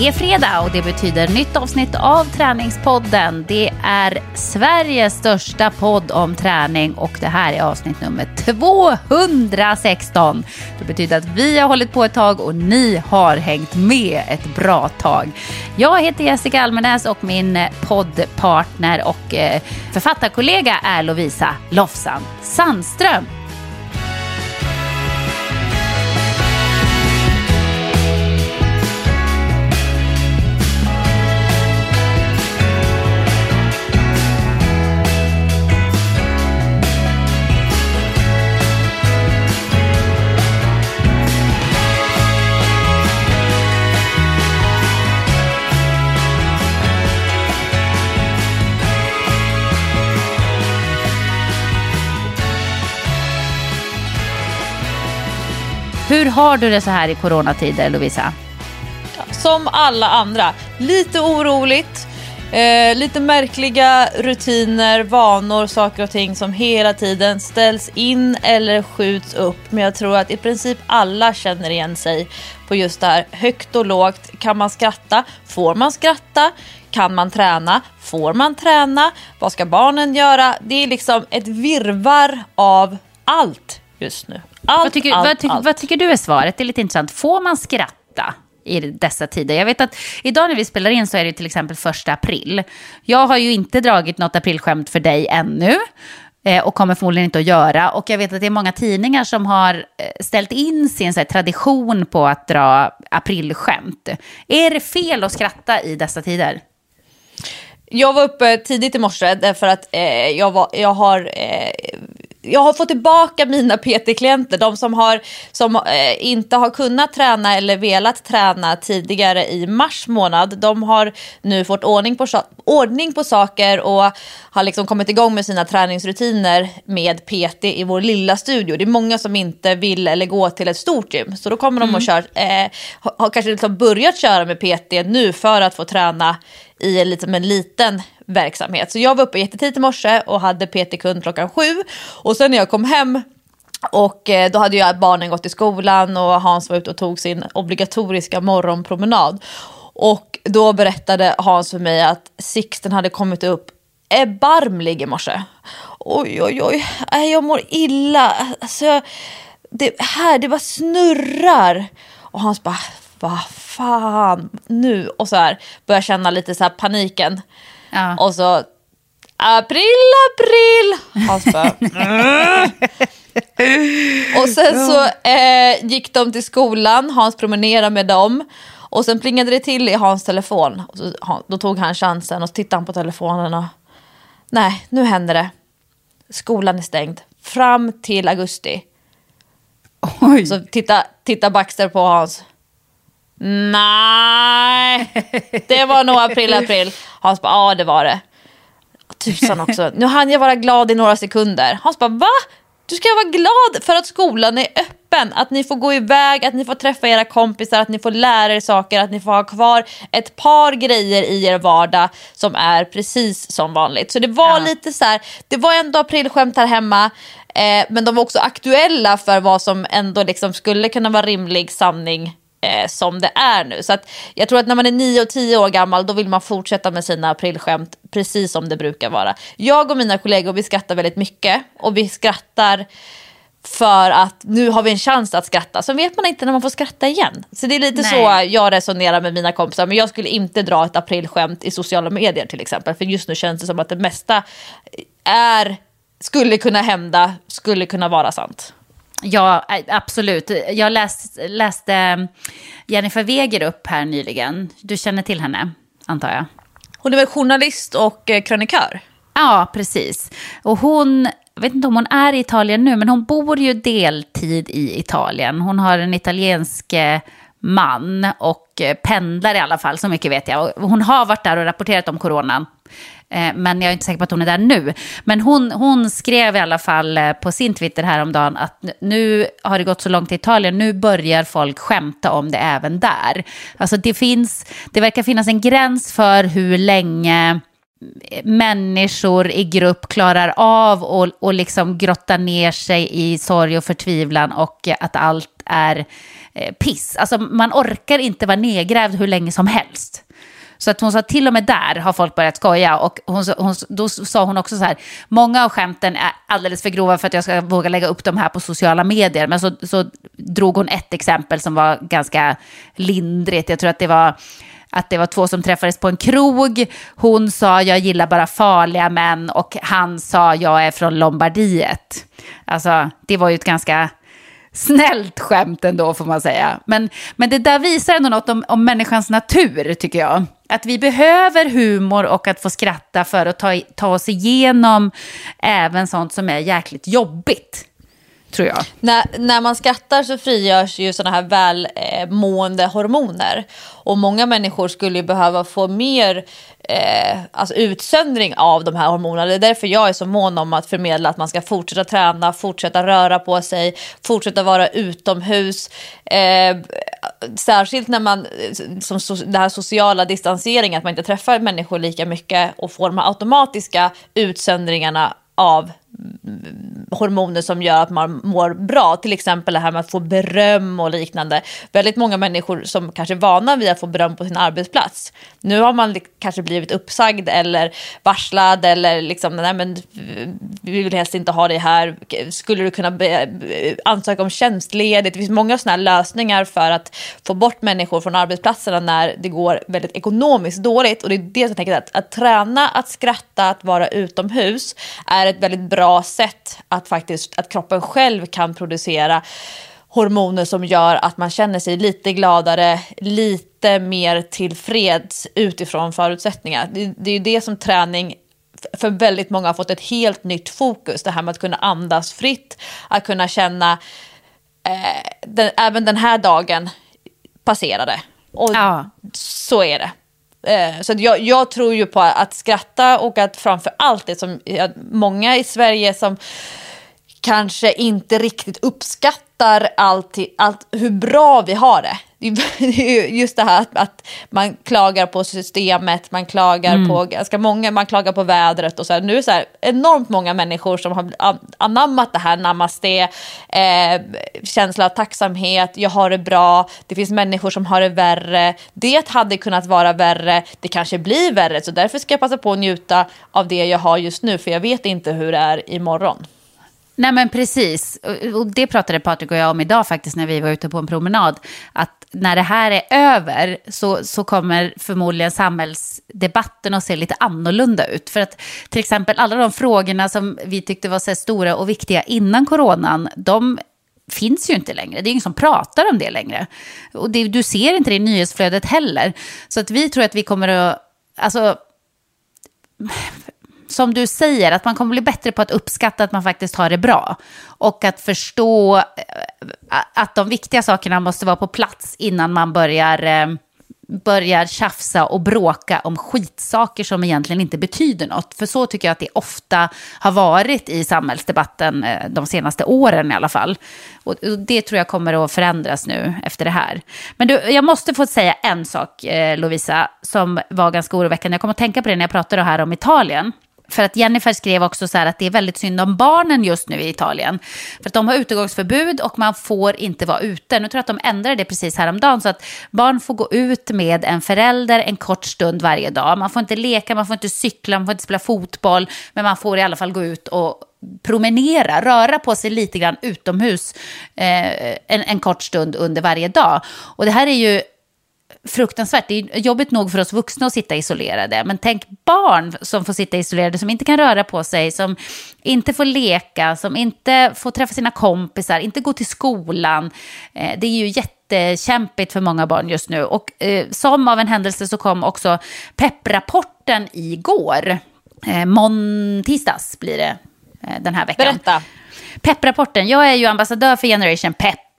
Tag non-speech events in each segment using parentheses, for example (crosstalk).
Det är fredag och det betyder nytt avsnitt av Träningspodden. Det är Sveriges största podd om träning och det här är avsnitt nummer 216. Det betyder att vi har hållit på ett tag och ni har hängt med ett bra tag. Jag heter Jessica Almenäs och min poddpartner och eh, författarkollega är Lovisa Lofsan Sandström. Hur har du det så här i coronatider, Lovisa? Som alla andra. Lite oroligt, eh, lite märkliga rutiner, vanor, saker och ting som hela tiden ställs in eller skjuts upp. Men jag tror att i princip alla känner igen sig på just det här. Högt och lågt. Kan man skratta? Får man skratta? Kan man träna? Får man träna? Vad ska barnen göra? Det är liksom ett virvar av allt just nu. Allt, vad, tycker, allt, vad, tycker, allt. vad tycker du är svaret? Det är lite intressant. Får man skratta? i dessa tider. Jag vet att idag när vi spelar in så är det till exempel första april. Jag har ju inte dragit något aprilskämt för dig ännu eh, och kommer förmodligen inte att göra. Och jag vet att det är många tidningar som har eh, ställt in sin så här, tradition på att dra aprilskämt. Är det fel att skratta i dessa tider? Jag var uppe tidigt i morse därför att eh, jag, var, jag har eh, jag har fått tillbaka mina PT-klienter, de som, har, som eh, inte har kunnat träna eller velat träna tidigare i mars månad. De har nu fått ordning på, ordning på saker och har liksom kommit igång med sina träningsrutiner med PT i vår lilla studio. Det är många som inte vill eller gå till ett stort gym. Så då kommer mm. de och kör, eh, har, har kanske liksom börjat köra med PT nu för att få träna i liksom en liten verksamhet. Så jag var uppe jättetidigt i morse och hade PT-kund klockan sju. Och sen när jag kom hem och eh, då hade ju barnen gått i skolan och Hans var ute och tog sin obligatoriska morgonpromenad. Och då berättade Hans för mig att Sixten hade kommit upp erbarmlig i morse. Oj, oj, oj, äh, jag mår illa. Alltså, det, här, det bara snurrar. Och Hans bara, vad fan nu? Och så här börjar känna lite så här paniken. Ja. Och så april, april. Hans bara, (laughs) mm. Och sen så eh, gick de till skolan, Hans promenerade med dem. Och sen plingade det till i Hans telefon. Och så, då tog han chansen och tittade på telefonen och nej, nu händer det. Skolan är stängd fram till augusti. Oj. Så titta, titta Baxter på Hans. Nej, det var nog april, april. Hans bara, ja det var det. Tusan också, nu hann jag vara glad i några sekunder. Hans bara, va? Du ska vara glad för att skolan är öppen, att ni får gå iväg, att ni får träffa era kompisar, att ni får lära er saker, att ni får ha kvar ett par grejer i er vardag som är precis som vanligt. Så det var ja. lite så här, det var ändå aprilskämt här hemma, eh, men de var också aktuella för vad som ändå liksom skulle kunna vara rimlig sanning eh, som det är nu. Så att jag tror att när man är 9 och 10 år gammal då vill man fortsätta med sina aprilskämt precis som det brukar vara. Jag och mina kollegor vi skrattar väldigt mycket och vi skrattar för att nu har vi en chans att skratta. Så vet man inte när man får skratta igen. Så det är lite Nej. så jag resonerar med mina kompisar. Men jag skulle inte dra ett aprilskämt i sociala medier till exempel. För just nu känns det som att det mesta är, skulle kunna hända, skulle kunna vara sant. Ja, absolut. Jag läst, läste mm, Jennifer Weger upp här nyligen. Du känner till henne, antar jag? Hon är väl journalist och eh, krönikör? Ja, precis. Och hon, jag vet inte om hon är i Italien nu, men hon bor ju deltid i Italien. Hon har en italiensk eh, man och eh, pendlar i alla fall, så mycket vet jag. Och hon har varit där och rapporterat om coronan eh, men jag är inte säker på att hon är där nu. Men hon, hon skrev i alla fall eh, på sin Twitter häromdagen att nu har det gått så långt i Italien, nu börjar folk skämta om det även där. Alltså det finns, det verkar finnas en gräns för hur länge människor i grupp klarar av och, och liksom grotta ner sig i sorg och förtvivlan och att allt är eh, piss. Alltså man orkar inte vara nedgrävd hur länge som helst. Så att hon sa till och med där har folk börjat skoja. Och hon, hon, då sa hon också så här, många av skämten är alldeles för grova för att jag ska våga lägga upp dem här på sociala medier. Men så, så drog hon ett exempel som var ganska lindrigt. Jag tror att det var att det var två som träffades på en krog. Hon sa jag gillar bara farliga män och han sa jag är från Lombardiet. Alltså det var ju ett ganska snällt skämt ändå får man säga. Men, men det där visar ändå något om, om människans natur tycker jag. Att vi behöver humor och att få skratta för att ta, ta oss igenom även sånt som är jäkligt jobbigt tror jag. När, när man skrattar så frigörs ju sådana här välmående hormoner. Och många människor skulle ju behöva få mer eh, alltså utsöndring av de här hormonerna. Det är därför jag är så mån om att förmedla att man ska fortsätta träna, fortsätta röra på sig, fortsätta vara utomhus. Eh, särskilt när man, som so det här sociala distanseringen, att man inte träffar människor lika mycket och får de här automatiska utsöndringarna av hormoner som gör att man mår bra. Till exempel det här med att få beröm och liknande. Väldigt många människor som kanske är vana vid att få beröm på sin arbetsplats. Nu har man kanske blivit uppsagd eller varslad eller liksom, nej men vi vill helst inte ha dig här. Skulle du kunna ansöka om tjänstledigt? Det finns många sådana här lösningar för att få bort människor från arbetsplatserna när det går väldigt ekonomiskt dåligt. Och det är det som jag tänker att, att träna, att skratta, att vara utomhus är ett väldigt bra sätt att faktiskt att kroppen själv kan producera hormoner som gör att man känner sig lite gladare, lite mer tillfreds utifrån förutsättningar. Det, det är ju det som träning för väldigt många har fått ett helt nytt fokus. Det här med att kunna andas fritt, att kunna känna eh, den, även den här dagen passerade. Och ja. så är det. Eh, så jag, jag, tror ju på att skratta och att framför allt det som många i Sverige som kanske inte riktigt uppskattar allt, allt, hur bra vi har det. (laughs) Just det här att, att man klagar på systemet, man klagar mm. på ganska många, man klagar på vädret och så här. Nu är det så här enormt många människor som har anammat det här namaste, eh, känsla av tacksamhet, jag har det bra, det finns människor som har det värre, det hade kunnat vara värre, det kanske blir värre, så därför ska jag passa på att njuta av det jag har just nu, för jag vet inte hur det är imorgon. Nej men precis, och det pratade Patrik och jag om idag faktiskt när vi var ute på en promenad. Att när det här är över så, så kommer förmodligen samhällsdebatten att se lite annorlunda ut. För att till exempel alla de frågorna som vi tyckte var så stora och viktiga innan coronan, de finns ju inte längre. Det är ingen som pratar om det längre. Och det, du ser inte det i nyhetsflödet heller. Så att vi tror att vi kommer att... Alltså, som du säger, att man kommer bli bättre på att uppskatta att man faktiskt har det bra. Och att förstå eh, att de viktiga sakerna måste vara på plats innan man börjar eh, börjar tjafsa och bråka om skitsaker som egentligen inte betyder något. För så tycker jag att det ofta har varit i samhällsdebatten eh, de senaste åren i alla fall. Och det tror jag kommer att förändras nu efter det här. Men du, jag måste få säga en sak, Lovisa, som var ganska oroväckande. Jag kommer att tänka på det när jag pratade här om Italien. För att Jennifer skrev också så här att det är väldigt synd om barnen just nu i Italien. För att de har utegångsförbud och man får inte vara ute. Nu tror jag att de ändrade det precis häromdagen så att barn får gå ut med en förälder en kort stund varje dag. Man får inte leka, man får inte cykla, man får inte spela fotboll. Men man får i alla fall gå ut och promenera, röra på sig lite grann utomhus eh, en, en kort stund under varje dag. Och det här är ju fruktansvärt. Det är jobbigt nog för oss vuxna att sitta isolerade. Men tänk barn som får sitta isolerade, som inte kan röra på sig, som inte får leka, som inte får träffa sina kompisar, inte gå till skolan. Eh, det är ju jättekämpigt för många barn just nu. Och eh, som av en händelse så kom också pepprapporten igår. Eh, mån tisdags blir det den här veckan. Berätta. Pepprapporten. Jag är ju ambassadör för Generation Pep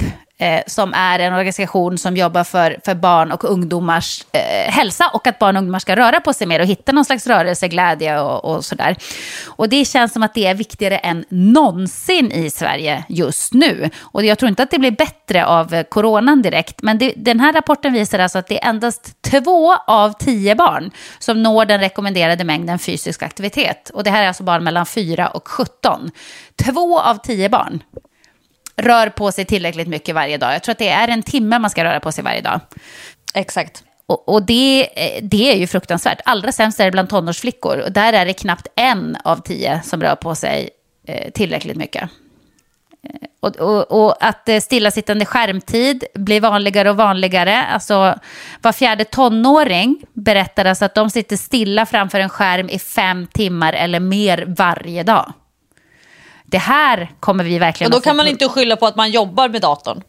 eh, som är en organisation som jobbar för, för barn och ungdomars eh, hälsa och att barn och ungdomar ska röra på sig mer och hitta någon slags rörelseglädje och, och sådär. Och det känns som att det är viktigare än någonsin i Sverige just nu. Och jag tror inte att det blir bättre av eh, coronan direkt, men det, den här rapporten visar alltså att det är endast två av tio barn som når den rekommenderade mängden fysisk aktivitet. Och det här är alltså barn mellan 4 och 17. Två av tio barn rör på sig tillräckligt mycket varje dag. Jag tror att det är en timme man ska röra på sig varje dag. Exakt. Och, och det, eh, det är ju fruktansvärt. Allra sämst är det bland tonårsflickor. Och där är det knappt en av tio som rör på sig eh, tillräckligt mycket. Eh, och, och, och, att stillasittande skärmtid blir vanligare och vanligare. Alltså var fjärde tonåring berättar alltså att de sitter stilla framför en skärm i fem timmar eller mer varje dag. Det här kommer vi verkligen... Och då kan man inte skylla på att man jobbar med datorn.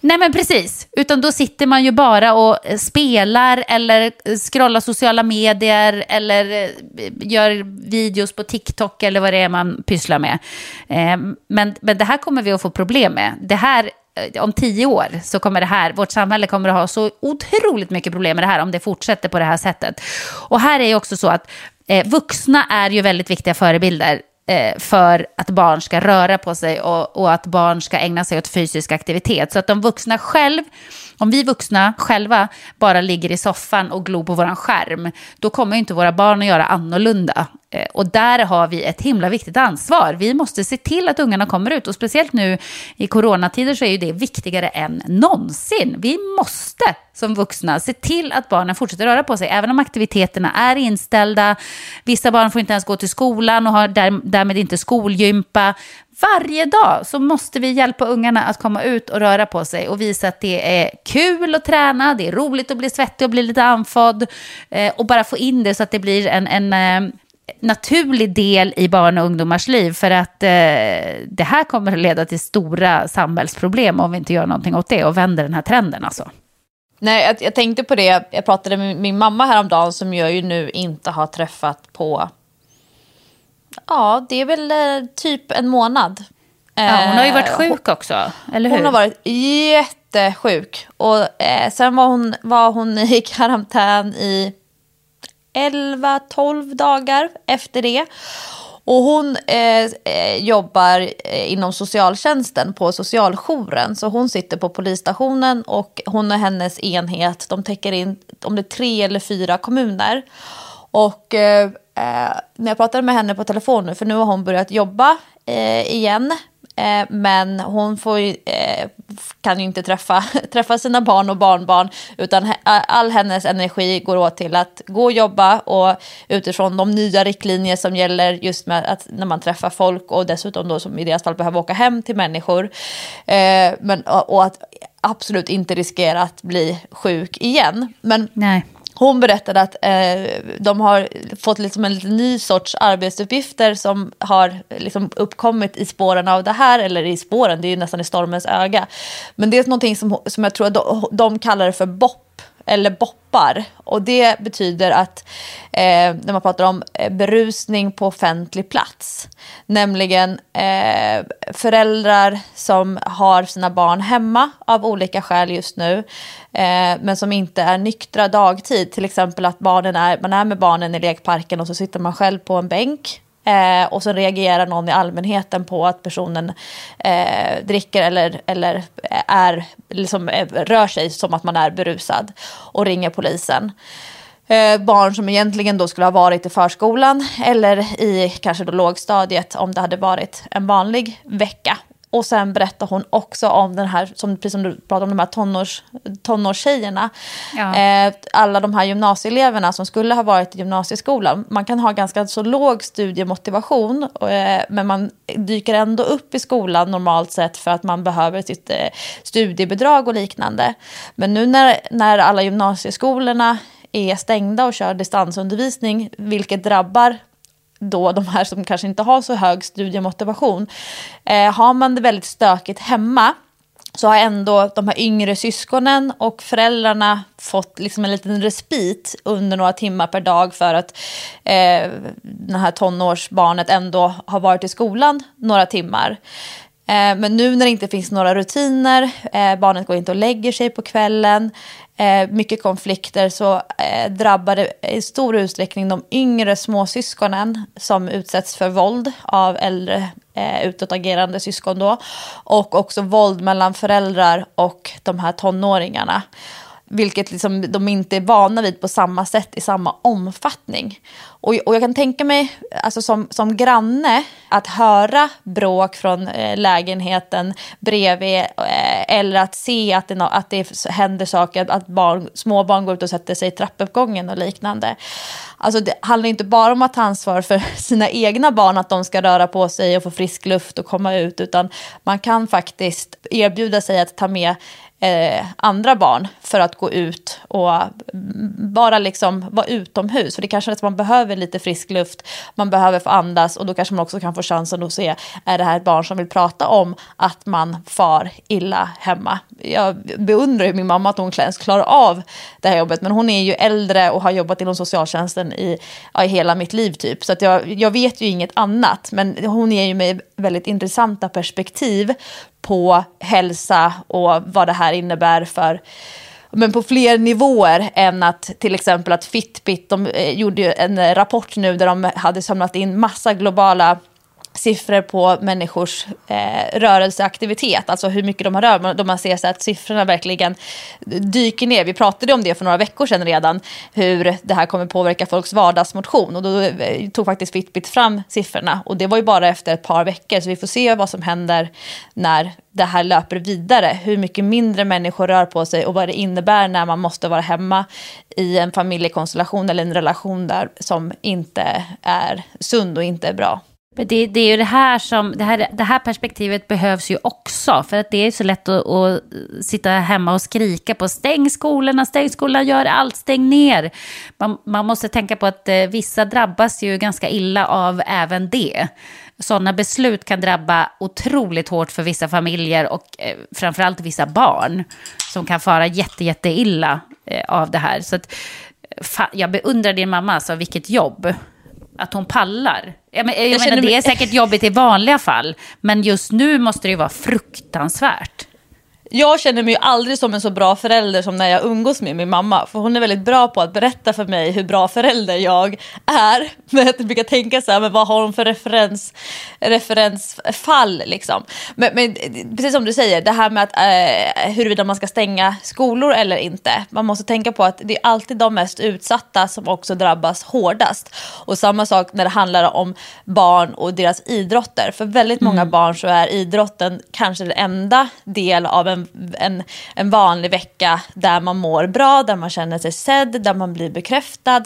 Nej men precis, utan då sitter man ju bara och spelar eller scrollar sociala medier eller eh, gör videos på TikTok eller vad det är man pysslar med. Eh, men, men det här kommer vi att få problem med. Det här, eh, om tio år så kommer det här, vårt samhälle kommer att ha så otroligt mycket problem med det här om det fortsätter på det här sättet. Och här är ju också så att vuxna är ju väldigt viktiga förebilder eh, Eh, för att barn ska röra på sig och, och, att barn ska ägna sig åt fysisk aktivitet. Så att de vuxna själv, om vi vuxna själva bara ligger i soffan och glor på vår skärm, då kommer inte våra barn att göra annorlunda. Eh, och där har vi ett himla viktigt ansvar. Vi måste se till att ungarna kommer ut och speciellt nu i coronatider så är ju det viktigare än någonsin. Vi måste som vuxna se till att barnen fortsätter röra på sig, även om aktiviteterna är inställda. Vissa barn får inte ens gå till skolan och har därmed inte skolgympa. Varje dag så måste vi hjälpa ungarna att komma ut och röra på sig och visa att det är kul att träna, det är roligt att bli svettig och bli lite andfådd eh, och bara få in det så att det blir en, en eh, naturlig del i barn och ungdomars liv för att eh, det här kommer att leda till stora samhällsproblem om vi inte gör någonting åt det och vänder den här trenden alltså. Nej, jag, jag tänkte på det, jag pratade med min mamma häromdagen som jag ju nu inte har träffat på, ja det är väl eh, typ en månad. Ja, hon har ju varit eh, sjuk också, eller hur? Hon har varit jättesjuk och eh, sen var hon, var hon i karantän i 11-12 dagar efter det. Och hon eh, eh jobbar eh, inom socialtjänsten på socialjouren. Så hon sitter på polisstationen och hon och hennes enhet, de täcker in om det är tre eller fyra kommuner. Och eh, eh när jag pratade med henne på telefon nu, för nu har hon börjat jobba eh, igen Eh, men hon får eh, kan ju inte träffa, (laughs) träffa sina barn och barnbarn utan all hennes energi går åt till att gå och jobba och utifrån de nya riktlinjer som gäller just med att när man träffar folk och dessutom då som i deras fall behöver åka hem till människor. Eh, men, och att absolut inte riskera att bli sjuk igen. Men Nej. Hon berättade att eh, de har fått liksom en ny sorts arbetsuppgifter som har liksom uppkommit i spåren av det här, eller i spåren, det är ju nästan i stormens öga. Men det är någonting som, som jag tror att de, de kallar det för BOP, eller boppar. Och det betyder att eh, när man pratar om eh, berusning på offentlig plats, nämligen eh, föräldrar som har sina barn hemma av olika skäl just nu, eh, men som inte är nyktra dagtid. Till exempel att barnen är, man är med barnen i lekparken och så sitter man själv på en bänk Eh, och så reagerar någon i allmänheten på att personen eh, dricker eller, eller är, liksom, eh, rör sig som att man är berusad och ringer polisen. Eh, barn som egentligen då skulle ha varit i förskolan eller i kanske då lågstadiet om det hade varit en vanlig vecka. Och sen berättar hon också om den här, som, precis som du pratade om, de här tonårs, tonårstjejerna. Ja. Eh, alla de här gymnasieeleverna som skulle ha varit i gymnasieskolan. Man kan ha ganska så låg studiemotivation, eh, men man dyker ändå upp i skolan normalt sett för att man behöver sitt eh, studiebidrag och liknande. Men nu när, när alla gymnasieskolorna är stängda och kör distansundervisning, vilket drabbar då de här som kanske inte har så hög studiemotivation. Eh, har man det väldigt stökigt hemma så har ändå de här yngre syskonen och föräldrarna fått liksom en liten respit under några timmar per dag för att eh, det här tonårsbarnet ändå har varit i skolan några timmar. Eh, men nu när det inte finns några rutiner, eh, barnet går inte och lägger sig på kvällen, eh, mycket konflikter så eh, drabbar det i stor utsträckning de yngre småsyskonen som utsätts för våld av äldre eh, utåtagerande syskon då. Och också våld mellan föräldrar och de här tonåringarna. Vilket liksom de inte är vana vid på samma sätt i samma omfattning. Och, och jag kan tänka mig, alltså som, som granne, att höra bråk från eh, lägenheten bredvid eh, eller att se att det, att det händer saker, att barn, små barn går ut och sätter sig i trappuppgången och liknande. Alltså det handlar inte bara om att ta ansvar för (laughs) sina egna barn, att de ska röra på sig och få frisk luft och komma ut, utan man kan faktiskt erbjuda sig att ta med eh, andra barn för att gå ut och bara liksom vara utomhus. För det kanske är att man behöver lite frisk luft, man behöver få andas och då kanske man också kan få chansen att se, är det här ett barn som vill prata om att man far illa hemma? Jag beundrar ju min mamma att hon ens klarar av det här jobbet, men hon är ju äldre och har jobbat inom socialtjänsten i, ja, i hela mitt liv typ. Så att jag, jag vet ju inget annat, men hon ger ju mig väldigt intressanta perspektiv på hälsa och vad det här innebär för men på fler nivåer än att till exempel att Fitbit, de eh, gjorde gjorde en rapport nu där de hade samlat in massa globala siffror på människors eh, rörelseaktivitet, alltså hur mycket de har rört. Då man ser så att siffrorna verkligen dyker ner. Vi pratade om det för några veckor sedan redan, hur det här kommer påverka folks vardagsmotion. Och då eh, tog faktiskt Fitbit fram siffrorna och det var ju bara efter ett par veckor. Så vi får se vad som händer när det här löper vidare. Hur mycket mindre människor rör på sig och vad det innebär när man måste vara hemma i en familjekonstellation eller en relation där som inte är sund och inte är bra. Det, det, är ju det här som, det här, det här perspektivet behövs ju också. För att det är så lätt att, att, sitta hemma och skrika på stäng skolorna, stäng skolorna, gör allt, stäng ner. Man, man måste tänka på att eh, vissa drabbas ju ganska illa av även det. Sådana beslut kan drabba otroligt hårt för vissa familjer och eh, framförallt vissa barn som kan fara jätte, jätte illa eh, av det här. Så att, eh, fa, jag beundrar din mamma, alltså vilket jobb att hon pallar. Jag, men, jag, jag menar, det är säkert jobbigt i vanliga fall, men just nu måste det ju vara fruktansvärt jag känner mig ju aldrig som en så bra förälder som när jag umgås med min mamma. För hon är väldigt bra på att berätta för mig hur bra förälder jag är. (laughs) Men jag brukar tänka så här, men vad har hon för referens, referensfall liksom. Men, men precis som du säger, det här med att eh, huruvida man ska stänga skolor eller inte. Man måste tänka på att det är alltid de mest utsatta som också drabbas hårdast. Och samma sak när det handlar om barn och deras idrotter. För väldigt många mm. barn så är idrotten kanske den enda del av en en, en, vanlig vecka där man mår bra, där man känner sig sedd, där man blir bekräftad,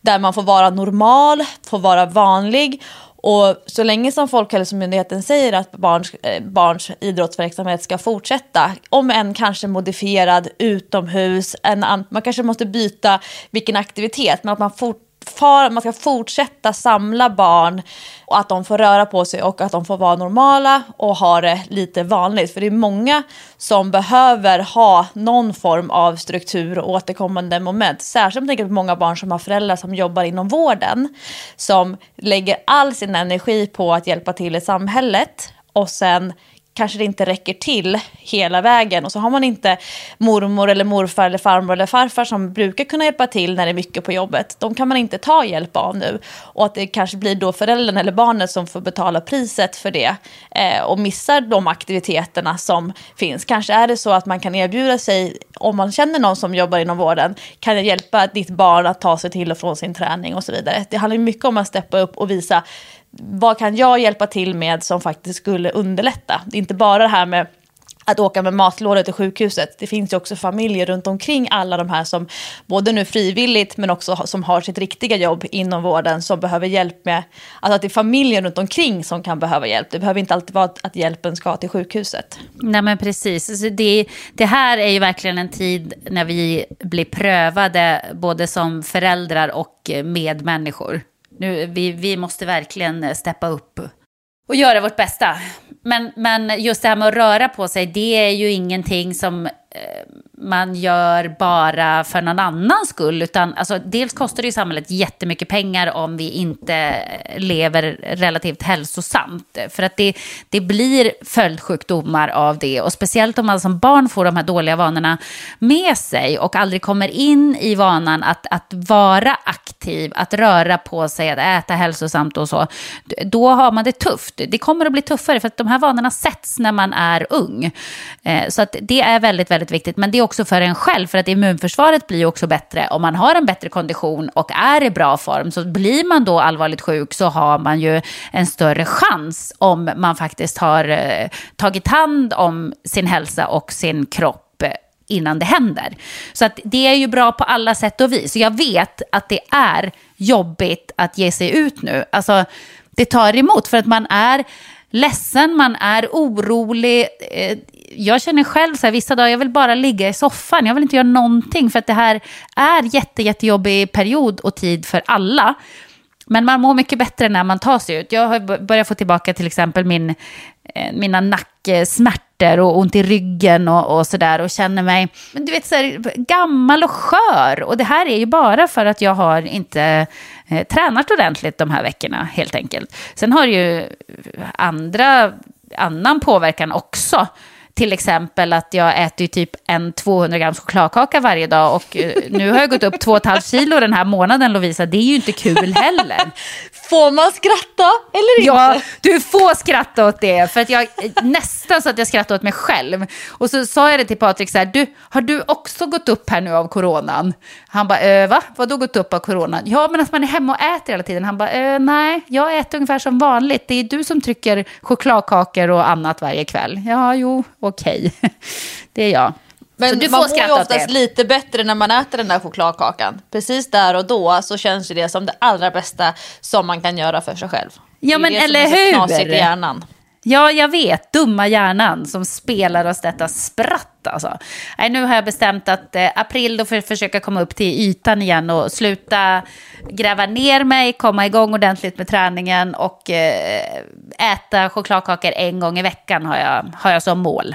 där man får vara normal, får vara vanlig. Och så länge som Folkhälsomyndigheten säger att barns, eh, barns idrottsverksamhet ska fortsätta, om än kanske modifierad utomhus, en, man kanske måste byta vilken aktivitet, men att man fort, för, man ska fortsätta samla barn och att de får röra på sig och att de får vara normala och ha det lite vanligt. För det är många som behöver ha någon form av struktur och återkommande moment. Särskilt om jag på många barn som har föräldrar som jobbar inom vården. Som lägger all sin energi på att hjälpa till i samhället och sen kanske det inte räcker till hela vägen. Och så har man inte mormor eller morfar eller farmor eller farfar som brukar kunna hjälpa till när det är mycket på jobbet. De kan man inte ta hjälp av nu. Och att det kanske blir då föräldern eller barnet som får betala priset för det eh, och missar de aktiviteterna som finns. Kanske är det så att man kan erbjuda sig, om man känner någon som jobbar inom vården, kan jag hjälpa ditt barn att ta sig till och från sin träning och så vidare. Det handlar mycket om att steppa upp och visa vad kan jag hjälpa till med som faktiskt skulle underlätta? Det är inte bara det här med att åka med matlådor till sjukhuset. Det finns ju också familjer runt omkring alla de här som både nu frivilligt men också som har sitt riktiga jobb inom vården som behöver hjälp med, alltså att det är familjen runt omkring som kan behöva hjälp. Det behöver inte alltid vara att hjälpen ska till sjukhuset. Nej men precis, alltså det, det här är ju verkligen en tid när vi blir prövade både som föräldrar och medmänniskor. Nu, vi, vi måste verkligen eh, steppa upp och göra vårt bästa. Men, men just det här med att röra på sig, det är ju ingenting som man gör bara för någon annans skull. Utan, alltså, dels kostar det ju samhället jättemycket pengar om vi inte lever relativt hälsosamt. För att det, det blir följdsjukdomar av det. Och speciellt om man som barn får de här dåliga vanorna med sig och aldrig kommer in i vanan att, att vara aktiv, att röra på sig, att äta hälsosamt och så. Då har man det tufft. Det kommer att bli tuffare för att de här vanorna sätts när man är ung. Eh, så att det är väldigt, väldigt väldigt viktigt. Men det är också för en själv, för att immunförsvaret blir också bättre om man har en bättre kondition och är i bra form. Så blir man då allvarligt sjuk så har man ju en större chans om man faktiskt har eh, tagit hand om sin hälsa och sin kropp eh, innan det händer. Så att det är ju bra på alla sätt och vis. Så jag vet att det är jobbigt att ge sig ut nu. Alltså, det tar emot för att man är ledsen, man är orolig. Eh, jag känner själv så här, vissa dagar, jag vill bara ligga i soffan, jag vill inte göra någonting för att det här är jätte, jättejobbig period och tid för alla. Men man mår mycket bättre när man tar sig ut. Jag har börjat få tillbaka till exempel min, eh, mina nacksmärtor och ont i ryggen och, och sådär och känner mig du vet, så här, gammal och skör. Och det här är ju bara för att jag har inte eh, tränat ordentligt de här veckorna helt enkelt. Sen har det ju andra, annan påverkan också till exempel att jag äter typ en 200 grams chokladkaka varje dag och eh, nu har jag gått upp 2,5 kilo den här månaden Lovisa. Det är ju inte kul heller. (laughs) Får man skratta eller inte? Ja, du får skratta åt det. För att jag nästan så att jag skrattade åt mig själv. Och så sa jag det till Patrik så här, du, har du också gått upp här nu av coronan? Han bara, äh, va? Vadå gått upp av coronan? Ja, men att man är hemma och äter hela tiden. Han bara, äh, nej, jag äter ungefär som vanligt. Det är du som trycker chokladkakor och annat varje kväll. Ja, jo, okej. Okay. (laughs) det är jag. Men man mår ju oftast lite bättre när man äter den där chokladkakan. Precis där och då så känns det som det allra bästa som man kan göra för sig själv. Ja men eller hur? i hjärnan. Ja, jag vet. Dumma hjärnan som spelar oss detta spratt. Alltså. Nej, nu har jag bestämt att eh, april då får jag försöka komma upp till ytan igen och sluta gräva ner mig, komma igång ordentligt med träningen och eh, äta chokladkakor en gång i veckan har jag, har jag som mål.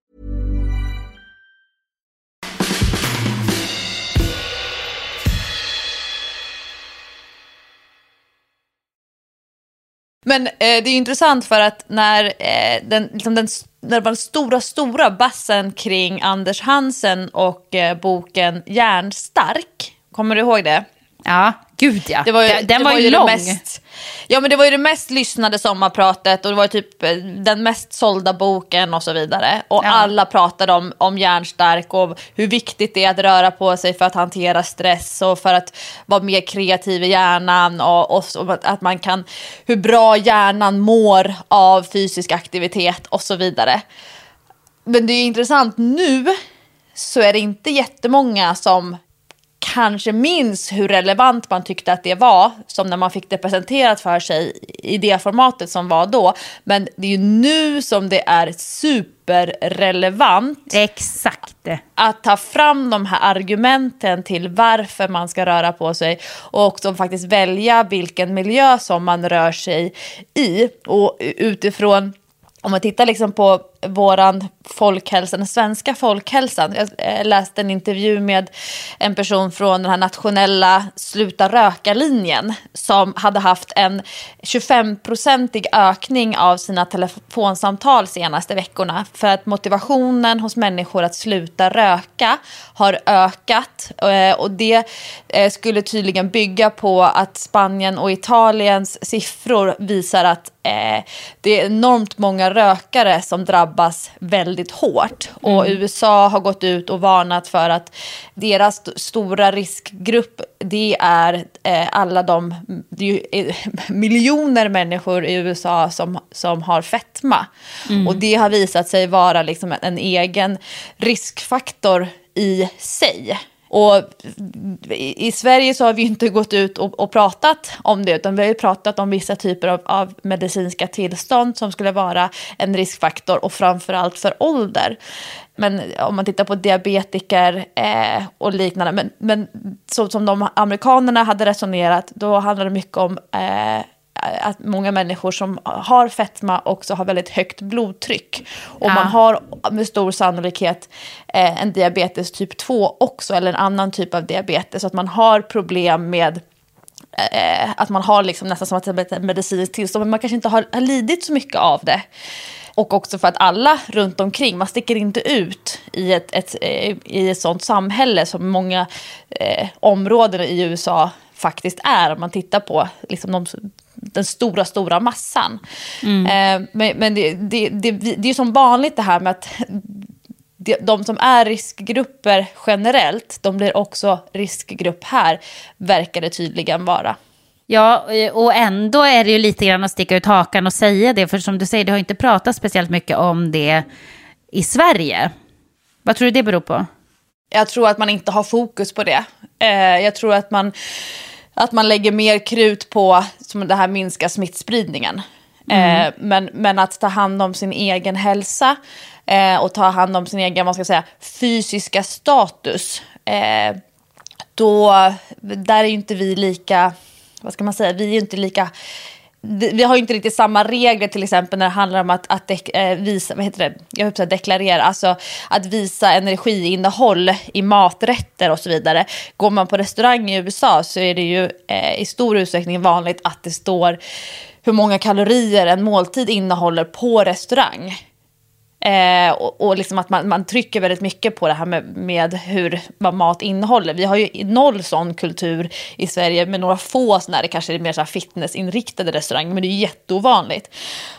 Men eh, det är intressant för att när, eh, den, liksom den, när det var den stora, stora bassen kring Anders Hansen och eh, boken Järnstark, kommer du ihåg det? Ja, gud ja. Det var ju, den, den var, var ju lång. Mest, ja, men det var ju det mest lyssnade sommarpratet och det var typ eh, den mest sålda boken och så vidare. Och ja. alla pratade om, om hjärnstark och hur viktigt det är att röra på sig för att hantera stress och för att vara mer kreativ i hjärnan och, och, och att man kan, hur bra hjärnan mår av fysisk aktivitet och så vidare. Men det är intressant nu så är det inte jättemånga som kanske minns hur relevant man tyckte att det var, som när man fick det presenterat för sig i det formatet som var då. Men det är ju nu som det är superrelevant. Exakt. Att ta fram de här argumenten till varför man ska röra på sig och också faktiskt välja vilken miljö som man rör sig i. Och utifrån om man tittar liksom på våran folkhälsa, den svenska folkhälsan. Jag eh, läste en intervju med en person från den här nationella sluta röka-linjen som hade haft en 25-procentig ökning av sina telefonsamtal senaste veckorna för att motivationen hos människor att sluta röka har ökat eh, och det eh, skulle tydligen bygga på att Spanien och Italiens siffror visar att det är enormt många rökare som drabbas väldigt hårt. Och USA har gått ut och varnat för att deras st- stora riskgrupp det är eh, alla de det är ju, eh, (laughs) miljoner människor i USA som, som har fetma. Och det har visat sig vara liksom en, en egen riskfaktor i sig. Och i Sverige så har vi inte gått ut och, och pratat om det, utan vi har ju pratat om vissa typer av, av medicinska tillstånd som skulle vara en riskfaktor och framförallt för ålder. Men om man tittar på diabetiker eh, och liknande, men, men så som de amerikanerna hade resonerat, då handlar det mycket om eh, att många människor som har fetma också har väldigt högt blodtryck. Och Ja. man har med stor sannolikhet eh, en diabetes typ 2 också, eller en annan typ av diabetes. Så att man har problem med eh, att man har liksom nästan som ett medicinskt tillstånd, men man kanske inte har, har lidit så mycket av det. Och också för att alla runt omkring, man sticker inte ut i ett, ett, eh, i ett sånt samhälle som många eh, områden i USA faktiskt är. Om man tittar på liksom de, den stora, stora massan. Eh, men men det, det, det, det är ju som vanligt det här med att de, som är riskgrupper generellt, de blir också riskgrupp här, verkar det tydligen vara. Ja, och ändå är det ju lite grann att sticka ut hakan och säga det. För som du säger, det har inte pratats speciellt mycket om det i Sverige. Vad tror du det beror på? Jag tror att man inte har fokus på det. Eh, jag tror att man, att man lägger mer krut på som det här minska smittspridningen. Eh, men, men att ta hand om sin egen hälsa eh, och ta hand om sin egen vad ska jag säga, fysiska status. Eh, då, där är ju inte vi lika, vad ska man säga, vi är ju inte lika vi har ju inte riktigt samma regler till exempel när det handlar om att, att dek, eh, visa, vad heter det, jag höll att deklarera, alltså att visa energiinnehåll i maträtter och så vidare. Går man på restaurang i USA så är det ju eh, i stor utsträckning vanligt att det står hur många kalorier en måltid innehåller på restaurang. Eh, och, och liksom att man, man trycker väldigt mycket på det här med, med hur, vad mat innehåller. Vi har ju noll sån kultur i Sverige med några få sådana här, det kanske är mer så här fitnessinriktade restauranger, men det är ju jätteovanligt.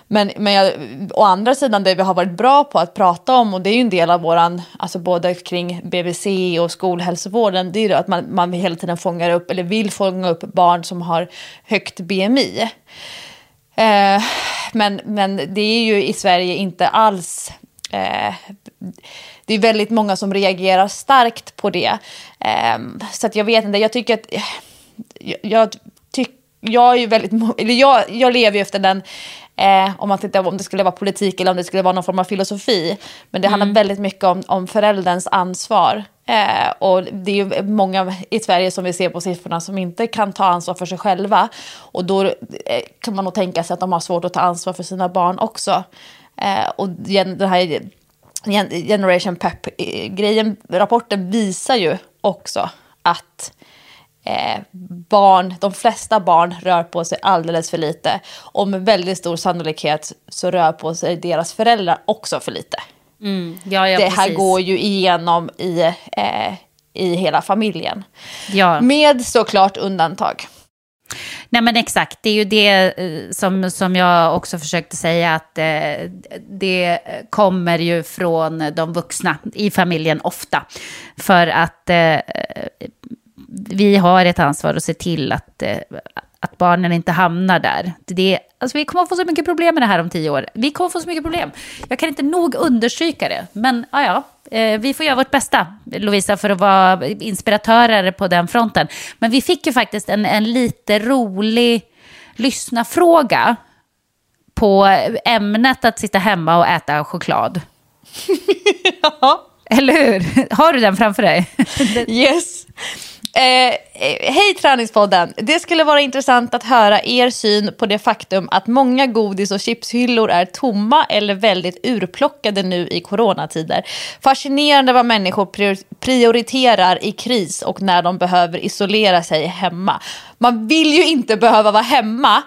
Men, men jag, å andra sidan det vi har varit bra på att prata om, och det är ju en del av våran, alltså både kring BVC och skolhälsovården, det är ju att man, man hela tiden fångar upp, eller vill fånga upp barn som har högt BMI. Eh, men, men det är ju i Sverige inte alls... Eh, det är väldigt många som reagerar starkt på det. Eh, så att jag vet inte, jag tycker att... Jag, jag, tyck, jag är ju väldigt... Eller jag, jag lever ju efter den... Eh, om man tittar om det skulle vara politik eller om det skulle vara någon form av filosofi. Men det handlar väldigt mycket om, om förälderns ansvar. Eh, och det är ju många i Sverige som vi ser på siffrorna som inte kan ta ansvar för sig själva. Och då eh, kan man nog tänka sig att de har svårt att ta ansvar för sina barn också. Eh, och gen, den här Generation Pep-grejen, eh, rapporten visar ju också att eh, barn, de flesta barn rör på sig alldeles för lite. Och med väldigt stor sannolikhet så rör på sig deras föräldrar också för lite Ja, ja, det här precis. går ju igenom i, eh, i hela familjen. Ja. Med såklart undantag. Nej men exakt, det är ju det eh, som, som jag också försökte säga att eh, det kommer ju från de vuxna i familjen ofta. För att eh, vi har ett ansvar att se till att, eh, att barnen inte hamnar där. Det, alltså vi kommer att få så mycket problem med det här om tio år. Vi kommer att få så mycket problem. Jag kan inte nog understryka det. Men ja, ja, eh, vi får göra vårt bästa, Lovisa, för att vara inspiratörer på den fronten. Men vi fick ju faktiskt en, en lite rolig lyssnarfråga på ämnet att sitta hemma och äta choklad. (laughs) Eller hur? Har du den framför dig? (laughs) Yes. Eh, eh, Hej Träningspodden! Det skulle vara intressant att höra er syn på det faktum att många godis och chipshyllor är tomma eller väldigt urplockade nu i coronatider. Fascinerande vad människor prior- prioriterar i kris och när de behöver isolera sig hemma. Man vill ju inte behöva vara hemma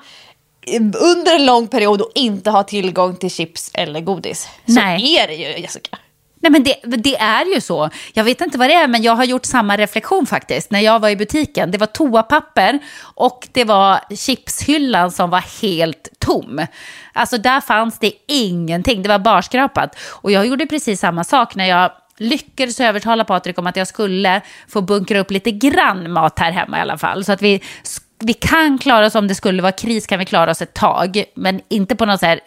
under en lång period och inte ha tillgång till chips eller godis. Så Nej. är det ju Jessica. Nej men det, det är ju så. Jag vet inte vad det är, men jag har gjort samma reflektion faktiskt. När jag var i butiken, det var toapapper och det var chipshyllan som var helt tom. Alltså där fanns det ingenting, det var barskrapat. Och jag gjorde precis samma sak när jag lyckades övertala Patrik om att jag skulle få bunkra upp lite grann mat här hemma i alla fall. Så att vi, vi kan klara oss om det skulle vara kris, kan vi klara oss ett tag. Men inte på något så här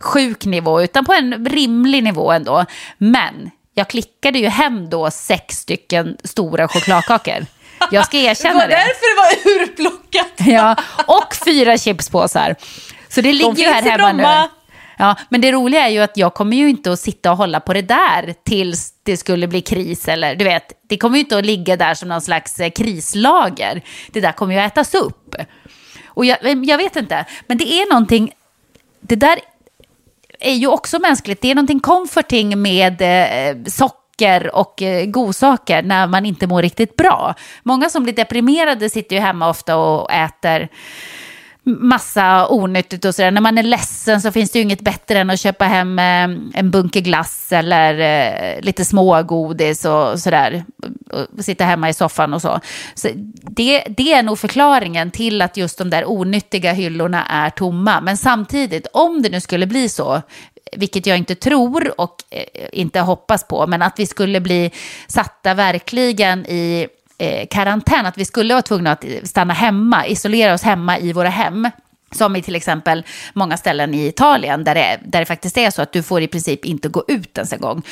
sjuk nivå, utan på en rimlig nivå ändå. Men jag klickade ju hem då sex stycken stora chokladkakor. Jag ska (laughs) erkänna det. Det var därför det var urplockat. (laughs) Ja, och fyra chipspåsar. Så det ligger ju här hemma nu. Ja, men det roliga är ju att jag kommer ju inte att sitta och hålla på det där tills det skulle bli kris eller du vet, det kommer ju inte att ligga där som någon slags eh, krislager. Det där kommer ju att ätas upp. Och jag, jag vet inte, men det är någonting, det där är ju också mänskligt. Det är någonting comforting med eh, socker och eh, godsaker när man inte mår riktigt bra. Många som blir deprimerade sitter ju hemma ofta och äter massa onyttigt och sådär. När man är ledsen så finns det ju inget bättre än att köpa hem eh, en bunke glass eller eh, lite smågodis och sådär. Och sitta hemma i soffan och så. så det, det är nog förklaringen till att just de där onyttiga hyllorna är tomma. Men samtidigt, om det nu skulle bli så, vilket jag inte tror och eh, inte hoppas på, men att vi skulle bli satta verkligen i eh, karantän, att vi skulle vara tvungna att stanna hemma, isolera oss hemma i våra hem. Som i till exempel många ställen i Italien där det, där det faktiskt är så att du får i princip inte gå ut ens en gång.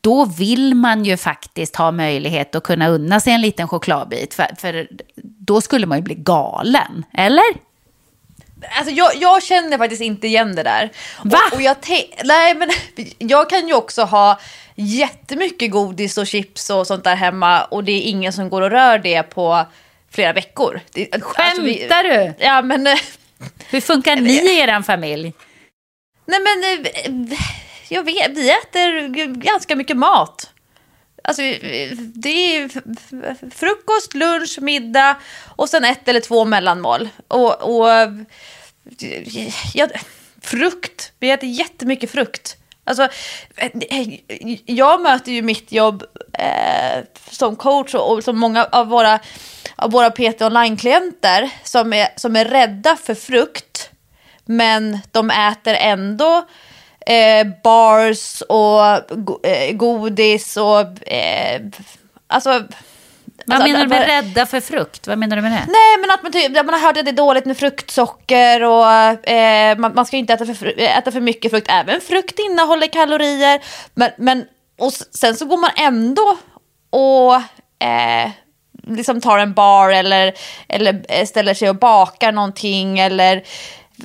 Då vill man ju faktiskt ha möjlighet att kunna unna sig en liten chokladbit. För, för då skulle man ju bli galen, eller? Alltså jag, jag känner faktiskt inte igen det där. Va? Och, och jag, nej, men (laughs) jag kan ju också ha jättemycket godis och chips och sånt där hemma och det är ingen som går och rör det på flera veckor. Det, Skämtar alltså vi, du? Ja men... Eh, Hur funkar ni i (laughs) er familj? Nej men, eh, jag vet, vi äter ganska mycket mat. Alltså, det är frukost, lunch, middag och sen ett eller två mellanmål. Och, och ja, frukt, vi äter jättemycket frukt. Alltså, jag möter ju mitt jobb eh, som coach och, och som många av våra, av våra PT online-klienter som är, som är rädda för frukt. Men de äter ändå eh, bars och go eh, godis och eh, alltså vad alltså, menar du med rädda för frukt? Vad menar du med det? Nej, men att man, typ, man har hört att det är dåligt med fruktsocker och eh, man, man, ska inte äta för, äta för mycket frukt. Även frukt innehåller kalorier. Men, men och sen så går man ändå och eh, liksom tar en bar eller, eller eh, ställer sig och bakar någonting eller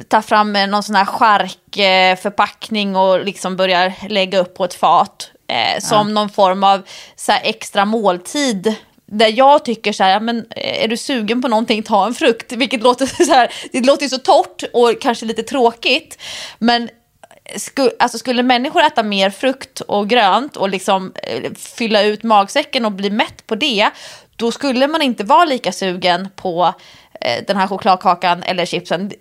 tar fram någon sån här charkförpackning och liksom börjar lägga upp på ett fat. Eh, som ja. någon form av så extra måltid där jag tycker så här, men eh, är du sugen på någonting, ta en frukt. Vilket låter (laughs) så här, det låter ju så torrt och kanske lite tråkigt. Men sku, alltså skulle människor äta mer frukt och grönt och liksom eh, fylla ut magsäcken och bli mätt på det, då skulle man inte vara lika sugen på Eh, Eh, den här chokladkakan eller chipsen.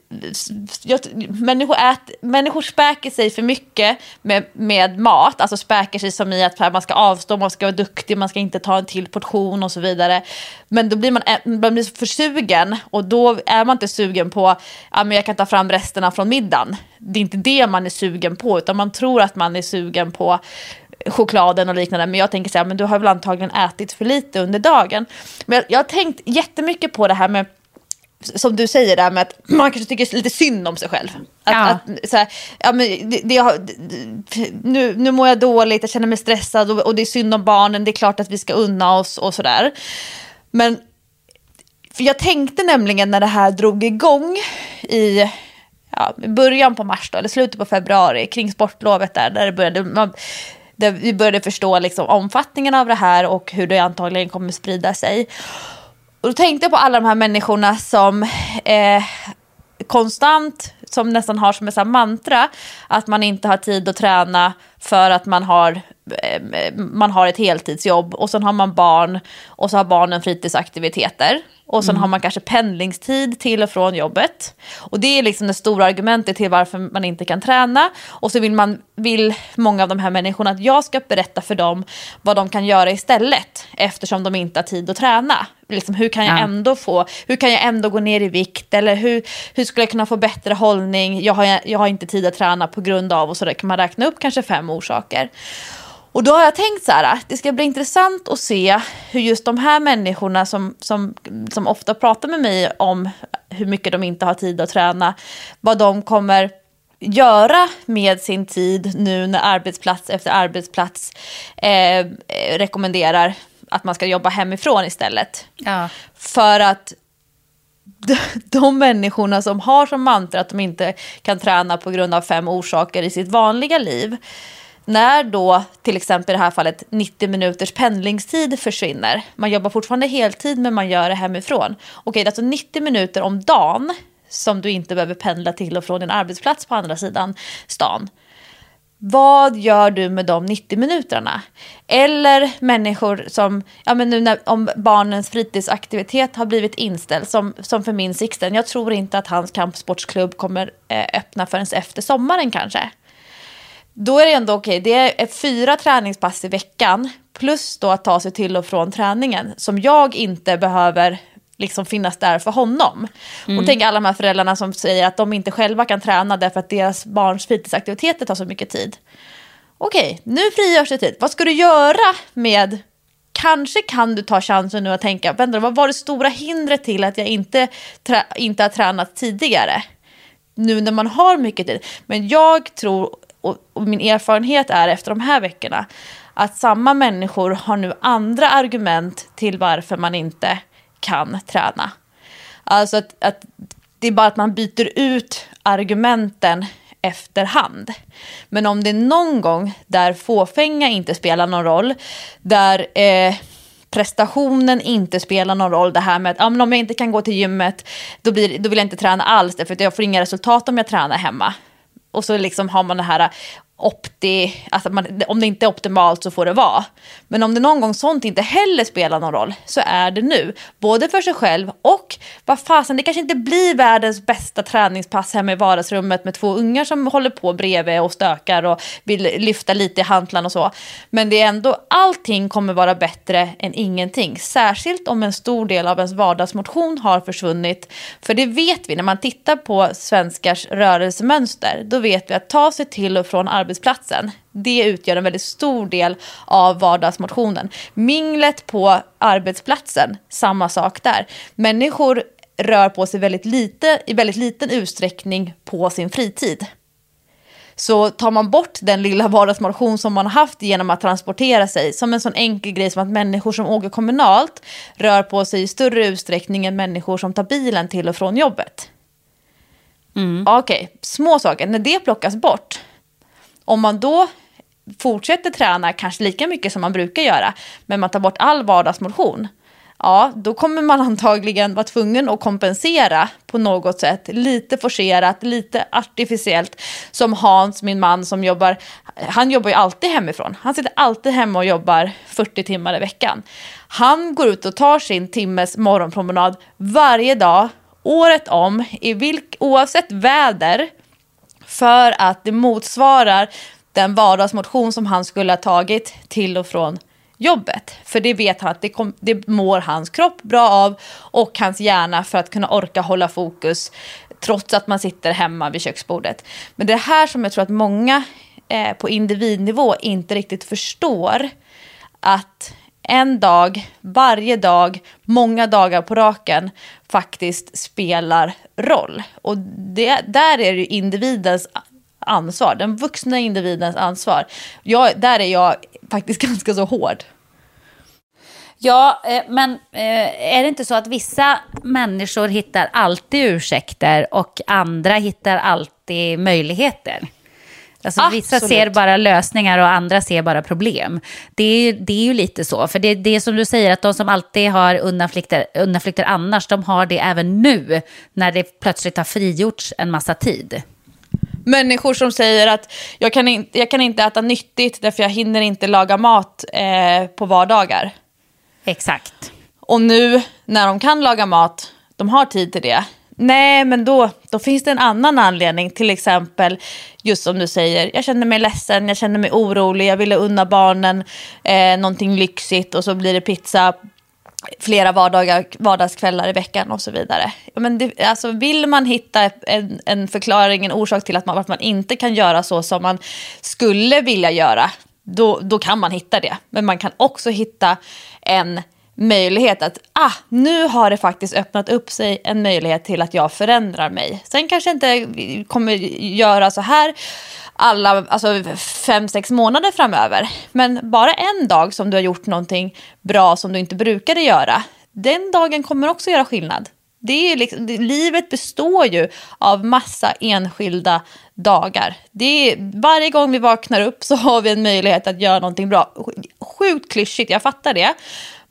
Jag, människor, ät, människor späker sig för mycket med, med mat, alltså späker sig som i att man ska avstå, man ska vara duktig, man ska inte ta en till portion och så vidare. Men då blir man, man blir för sugen och då är man inte sugen på, ja jag kan ta fram resterna från middagen. Det är inte det man är sugen på, utan man tror att man är sugen på chokladen och liknande. Men jag tänker så här, men du har väl antagligen ätit för lite under dagen. Men jag, jag har tänkt jättemycket på det här med som du säger där med att man kanske tycker lite synd om sig själv. Att, ja. att, så här, ja, men det, det, nu, nu mår jag dåligt, jag känner mig stressad och, och, det är synd om barnen, det är klart att vi ska unna oss och sådär. Men för jag tänkte nämligen när det här drog igång i ja, början på mars, då, eller slutet på februari, kring sportlovet där, där, det började, man, där vi började förstå liksom, omfattningen av det här och hur det antagligen kommer sprida sig. Och då tänkte jag på alla de här människorna som eh, konstant, som nästan har som ett mantra, att man inte har tid att träna för att man har, eh, man har ett heltidsjobb och sen har man barn och så har barnen fritidsaktiviteter och sen har man kanske pendlingstid till och från jobbet. Och det är liksom det stora argumentet till varför man inte kan träna. Och så vill, man, vill många av de här människorna att jag ska berätta för dem vad de kan göra istället eftersom de inte har tid att träna. Liksom, hur, kan jag Ja. ändå få, hur kan jag ändå gå ner i vikt eller hur, hur skulle jag kunna få bättre hållning? Jag har, jag har inte tid att träna på grund av och så där kan man räkna upp kanske fem orsaker. Och då har jag tänkt så här, det ska bli intressant att se hur just de här människorna som, som, som ofta pratar med mig om hur mycket de inte har tid att träna, vad de kommer göra med sin tid nu när arbetsplats efter arbetsplats eh, rekommenderar att man ska jobba hemifrån istället. Ja. För att de, de människorna som har som mantra att de inte kan träna på grund av fem orsaker i sitt vanliga liv. När då till exempel i det här fallet 90 minuters pendlingstid försvinner. Man jobbar fortfarande heltid men man gör det hemifrån. Okej, det är alltså 90 minuter om dagen som du inte behöver pendla till och från din arbetsplats på andra sidan stan. Vad gör du med de 90 minuterna? Eller människor som, ja men nu när, om barnens fritidsaktivitet har blivit inställd, som, som för min Sixten, jag tror inte att hans kampsportsklubb kommer eh, öppna förrän efter sommaren kanske. Då är det ändå okej, det är fyra träningspass i veckan plus då att ta sig till och från träningen som jag inte behöver liksom finnas där för honom. Och tänk alla de här föräldrarna som säger att de inte själva kan träna därför att deras barns fritidsaktiviteter tar så mycket tid. Okej, nu frigörs det tid. Vad ska du göra med Kanske kan du ta chansen nu att tänka, vänta, vad var det stora hindret till att jag inte, inte har tränat tidigare? nu när man har mycket tid. Men jag tror, och, och min erfarenhet är efter de här veckorna, att samma människor har nu andra argument till varför man inte kan träna. Alltså att, att det är bara att man byter ut argumenten efterhand. Men om det är någon gång där fåfänga inte spelar någon roll, där eh, prestationen inte spelar någon roll. Det här med att ah, men om jag inte kan gå till gymmet då, blir, då vill jag inte träna alls därför att jag får inga resultat om jag tränar hemma. Och så liksom har man det här opti, alltså man, om det inte är optimalt så får det vara. Men om det någon gång sånt inte heller spelar någon roll så är det nu. Både för sig själv och vad fasen, det kanske inte blir världens bästa träningspass hemma i vardagsrummet med två ungar som håller på bredvid och stökar och vill lyfta lite i hantlarna och så. Men det är ändå, allting kommer vara bättre än ingenting. Särskilt om en stor del av ens vardagsmotion har försvunnit. För det vet vi, när man tittar på svenskars rörelsemönster, då vet vi att ta sig till och från arbetsplatsen, det utgör en väldigt stor del av vardagsmotionen. Minglet på arbetsplatsen, samma sak där. Människor rör på sig väldigt lite, i väldigt liten utsträckning på sin fritid. Så tar man bort den lilla vardagsmotion som man har haft genom att transportera sig, som en sån enkel grej som att människor som åker kommunalt rör på sig i större utsträckning än människor som tar bilen till och från jobbet. Okej, små saker. När det plockas bort, om man då fortsätter träna kanske lika mycket som man brukar göra, men man tar bort all vardagsmotion, ja, då kommer man (laughs) antagligen vara tvungen att kompensera på något sätt. Lite forcerat, lite artificiellt. Som Hans, min man, som jobbar, han jobbar ju alltid hemifrån. Han sitter alltid hemma och jobbar 40 timmar i veckan. Han går ut och tar sin timmes morgonpromenad varje dag, året om, i vilk, oavsett väder, för att det motsvarar den vardagsmotion som han skulle ha tagit till och från jobbet. För det vet han att det, kom, det mår hans kropp bra av och hans hjärna för att kunna orka hålla fokus trots att man sitter hemma vid köksbordet. Men det är här som jag tror att många eh, på individnivå inte riktigt förstår att en dag, varje dag, många dagar på raken faktiskt spelar roll. Och det, där är det individens ansvar, den vuxna individens ansvar. Jag, där är jag faktiskt (laughs) ganska så hård. Ja, eh, men eh, är det inte så att vissa människor hittar alltid ursäkter och andra hittar alltid möjligheter? Alltså, vissa Absolut. ser bara lösningar och andra ser bara problem. Det är, det är ju lite så, för det, det är som du säger att de som alltid har undanflykter, undanflykter annars, de har det även nu när det plötsligt har frigjorts en massa tid. Människor som säger att jag kan, in, jag kan inte äta nyttigt därför jag hinner inte laga mat eh, på vardagar. Exakt. Och nu när de kan laga mat, de har tid till det. Nej, men då, då finns det en annan anledning. Till exempel, just som du säger, jag känner mig ledsen, jag känner mig orolig, jag ville unna barnen eh, någonting lyxigt och så blir det pizza flera vardagar, vardagskvällar i veckan och så vidare. Men det, alltså, vill man hitta en, en förklaring, en orsak till att man, att man inte kan göra så som man skulle vilja göra, då, då kan man hitta det. Men man kan också hitta en möjlighet att ah, nu har det faktiskt öppnat upp sig en möjlighet till att jag förändrar mig. Sen kanske jag inte kommer göra så här alla, alltså fem, sex månader framöver. Men bara en dag som du har gjort någonting bra som du inte brukade göra, den dagen kommer också göra skillnad. Det är liksom, det, livet består ju av massa enskilda dagar. Det är, varje gång vi vaknar upp så har vi en möjlighet att göra någonting bra. Sjukt klyschigt, jag fattar det.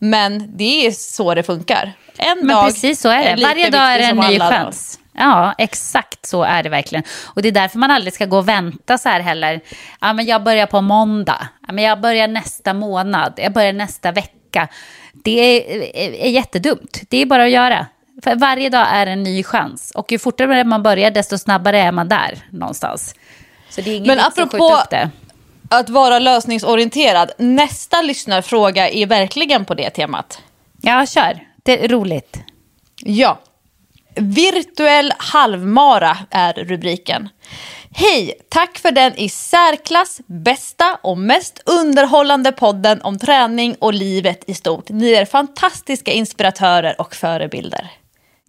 Men det är så det funkar. En Men dag precis så är det. Varje dag är det en ny chans. Ja, exakt så är det verkligen. Och det är därför man aldrig ska gå och vänta så här heller. Ja, men jag börjar på måndag. Ja, men jag börjar nästa månad. Jag börjar nästa vecka. Det är, är, är jättedumt. Det är bara att göra. För varje dag är en ny chans. Och ju fortare man börjar, desto snabbare är man där någonstans. Så det är ingen Men vits att apropå skjuta upp det. Att vara lösningsorienterad, nästa lyssnarfråga är verkligen på det temat. Ja, kör. Det är roligt. Ja. Virtuell halvmara är rubriken. Hej! Tack för den i särklass bästa och mest underhållande podden om träning och livet i stort. Ni är fantastiska inspiratörer och förebilder.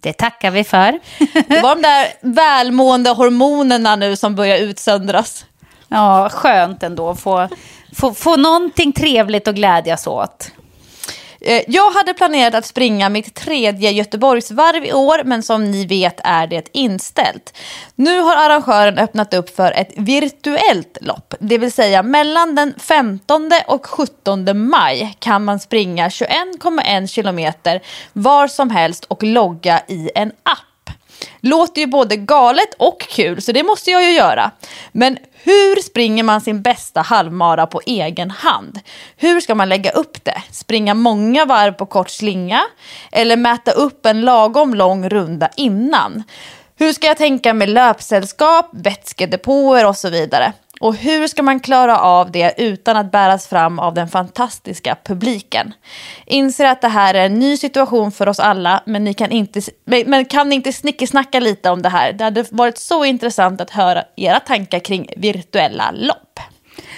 Det tackar vi för. (laughs) Det var de där välmående hormonerna nu som börjar utsöndras. Ja, skönt ändå att få, få, få någonting trevligt att glädjas åt. Eh, jag hade planerat att springa mitt tredje Göteborgsvarv i år men som ni vet är det inställt. Nu har arrangören öppnat upp för ett virtuellt lopp. Det vill säga mellan den 15 och 17 maj kan man springa 21,1 kilometer var som helst och logga i en app. Låter ju både galet och kul, så det måste jag ju göra. Men hur springer man sin bästa halvmara på egen hand? Hur ska man lägga upp det? Springa många varv på kort slinga? Eller mäta upp en lagom lång runda innan? Hur ska jag tänka med löpsällskap, vätskedepåer och så vidare? Och hur ska man klara av det utan att bäras fram av den fantastiska publiken? Inser att det här är en ny situation för oss alla, men, ni kan inte, men kan ni inte snickesnacka lite om det här? Det hade varit så intressant att höra era tankar kring virtuella lopp.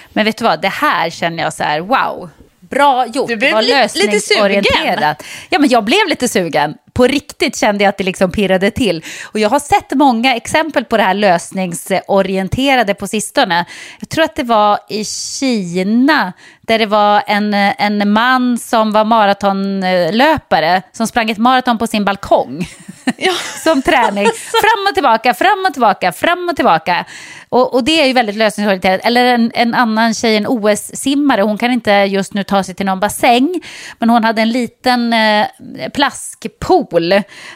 Men vet du vad, det här känner jag så här, wow. Bra gjort, Du blev Var li- lite lösningsorienterat. Ja, men jag blev lite sugen. På riktigt kände jag att det liksom pirrade till. Och jag har sett många exempel på det här lösningsorienterade på sistone. Jag tror att det var i Kina, där det var en, en man som var maratonlöpare, som sprang ett maraton på sin balkong. (laughs) som träning. Fram och tillbaka, fram och tillbaka, fram och tillbaka. Och, och det är ju väldigt lösningsorienterat. Eller en, en annan tjej, en OS-simmare, hon kan inte just nu ta sig till någon bassäng, men hon hade en liten eh, plaskpool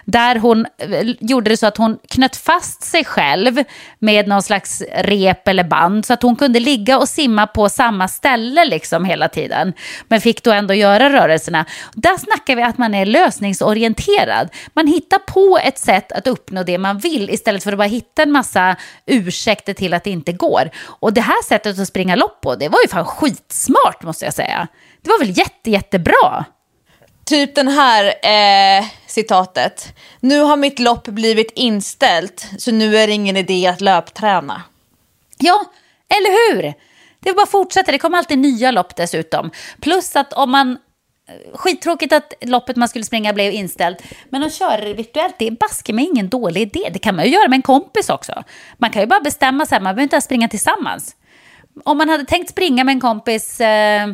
där hon eh, gjorde det så att hon knöt fast sig själv med någon slags rep eller band så att hon kunde ligga och simma på samma ställe liksom hela tiden. Men fick då ändå göra rörelserna. Där snackar vi att man är lösningsorienterad. Man hittar på ett sätt att uppnå det man vill istället för att bara hitta en massa ursäkter till att det inte går. Och det här sättet att springa lopp på, det var ju fan skitsmart måste jag säga. Det var väl jätte, jättebra. Typ den här eh, citatet. Nu har mitt lopp blivit inställt så nu är det ingen idé att löpträna. Ja, eller hur? Det är bara att fortsätta, det kommer alltid nya lopp dessutom. Plus att om man... Eh, skittråkigt att loppet man skulle springa blev inställt. Men att köra det virtuellt, det är baske med ingen dålig idé. Det kan man ju göra med en kompis också. Man kan ju bara bestämma sig, man behöver inte ens springa tillsammans. Om man hade tänkt springa med en kompis eh,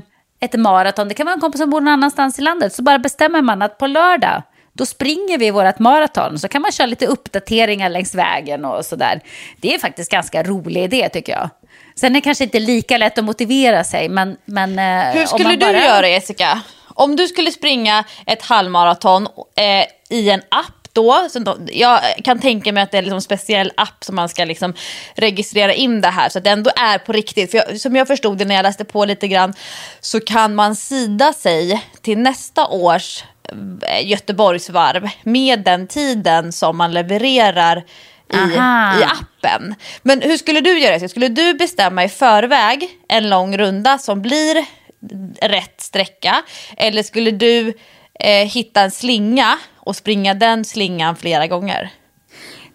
ett maraton, det kan vara en kompis som bor någon annanstans i landet, så bara bestämmer man att på lördag då springer vi vårt maraton så kan man köra lite uppdateringar längs vägen och sådär. Det är faktiskt ganska rolig idé tycker jag. Sen är det kanske inte lika lätt att motivera sig, men... men eh, Hur skulle man du bara... göra Jessica? Om du skulle springa ett halvmaraton eh, i en app då, så då, jag kan tänka mig att det är liksom en speciell app som man ska liksom registrera in det här så att det ändå är på riktigt. För jag, som jag förstod det när jag läste på lite grann så kan man sida sig till nästa års eh, Göteborgsvarv med den tiden som man levererar i, i appen. Men hur skulle du göra? Skulle du bestämma i förväg en lång runda som blir rätt sträcka? Eller skulle du eh, hitta en slinga och springa den slingan flera gånger?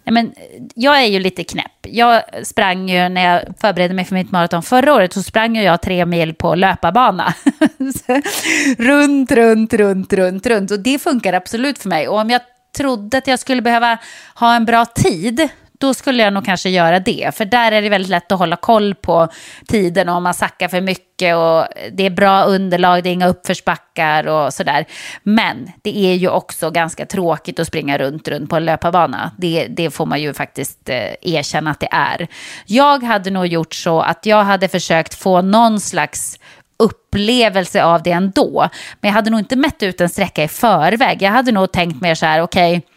Nej, men jag är ju lite knäpp. Jag sprang ju när jag förberedde mig för mitt maraton förra året så sprang jag tre mil på löparbana. (laughs) runt, runt, runt, runt, runt. Och det funkar absolut för mig. Och om jag trodde att jag skulle behöva ha en bra tid då skulle jag nog kanske göra det. För där är det väldigt lätt att hålla koll på tiden om man sackar för mycket och det är bra underlag, det är inga uppförsbackar och sådär. Men det är ju också ganska tråkigt att springa runt, runt på en löparbana. Det, det får man ju faktiskt eh, erkänna att det är. Jag hade nog gjort så att jag hade försökt få någon slags upplevelse av det ändå. Men jag hade nog inte mätt ut en sträcka i förväg. Jag hade nog tänkt mer så här, okej, okay,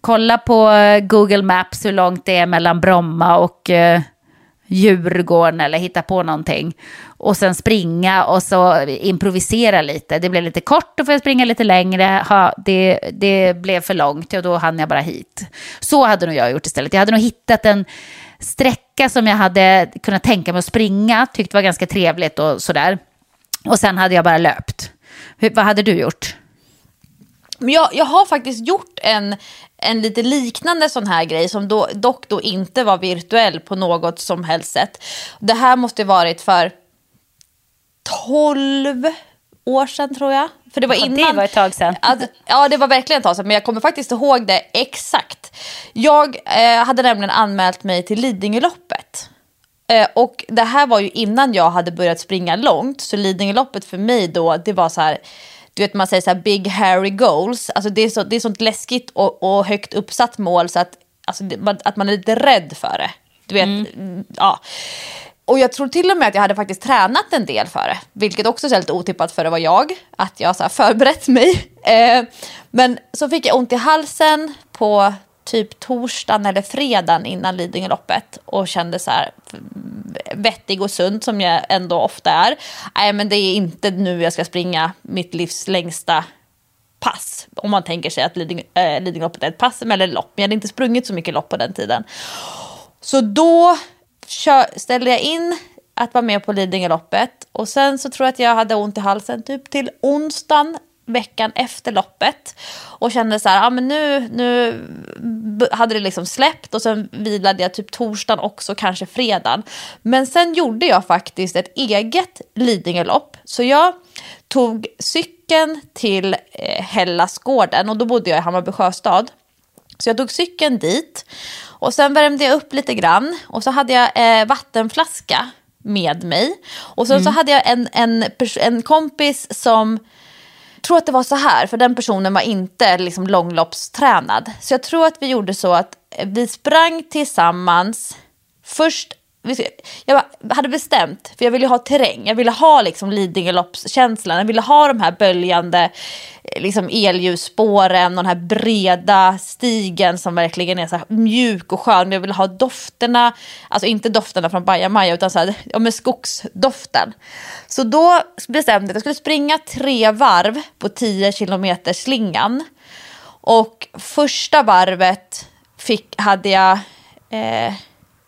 kolla på eh, Google Maps hur långt det är mellan Bromma och eh, Djurgården eller hitta på någonting. Och sen springa och så improvisera lite. Det blev lite kort, då får jag springa lite längre. Ha, det, det blev för långt och då hann jag bara hit. Så hade nog jag gjort istället. Jag hade nog hittat en sträcka som jag hade kunnat tänka mig att springa, tyckte var ganska trevligt och sådär. Och sen hade jag bara löpt. Hur, vad hade du gjort? Men jag, jag har faktiskt gjort en, en lite liknande sån här grej som då, dock då inte var virtuell på något som helst sätt. Det här måste varit för 12 år sedan tror jag. För det var Ja, innan. det var ett tag sedan. Att, ja, det var verkligen ett tag sedan. Men jag kommer faktiskt ihåg det exakt. Jag eh, hade nämligen anmält mig till Lidingöloppet. Eh, och det här var ju innan jag hade börjat springa långt. Så Lidingöloppet för mig då, det var så här du vet man säger så här big hairy goals. Alltså det är, så, det är sånt läskigt och, och högt uppsatt mål så att, alltså det, att man är lite rädd för det. Du vet, mm. ja. Och jag tror till och med att jag hade faktiskt tränat en del för det. Vilket också är lite otippat för det var jag. Att jag så förberett mig. (laughs) Eh, men så fick jag ont i halsen på typ torsdagen eller fredagen innan Lidingöloppet och kände så här mm, vettig och sund som jag ändå ofta är. Nej men det är inte nu jag ska springa mitt livs längsta pass. Om man tänker sig att Liding, äh, Lidingöloppet är ett pass eller lopp. Men jag hade inte sprungit så mycket lopp på den tiden. Så då ställde jag in att vara med på Lidingöloppet och sen så tror jag att jag hade ont i halsen typ till onsdagen veckan efter loppet och kände så här, ja men nu, nu hade det liksom släppt och sen vilade jag typ torsdagen också, kanske fredagen. Men sen gjorde jag faktiskt ett eget Lidingölopp. Så jag tog cykeln till eh, Hellasgården och då bodde jag i Hammarby sjöstad. Så jag tog cykeln dit och sen värmde jag upp lite grann och så hade jag eh, vattenflaska med mig. Och sen mm. så hade jag en, en, en kompis som tror att det var så här, för den personen var inte liksom långloppstränad. Så jag tror att vi gjorde så att vi sprang tillsammans. Först, jag hade bestämt, för jag ville ha terräng. Jag ville ha liksom Lidingöloppskänslan. Jag ville ha de här böljande eh, liksom elljusspåren och den här breda stigen som verkligen är så mjuk och skön. Jag ville ha dofterna, alltså inte dofterna från bajamaja utan så här, ja, med skogsdoften. Så då bestämde jag att jag skulle springa tre varv på 10 kilometer slingan. Och första varvet fick, hade jag, eh,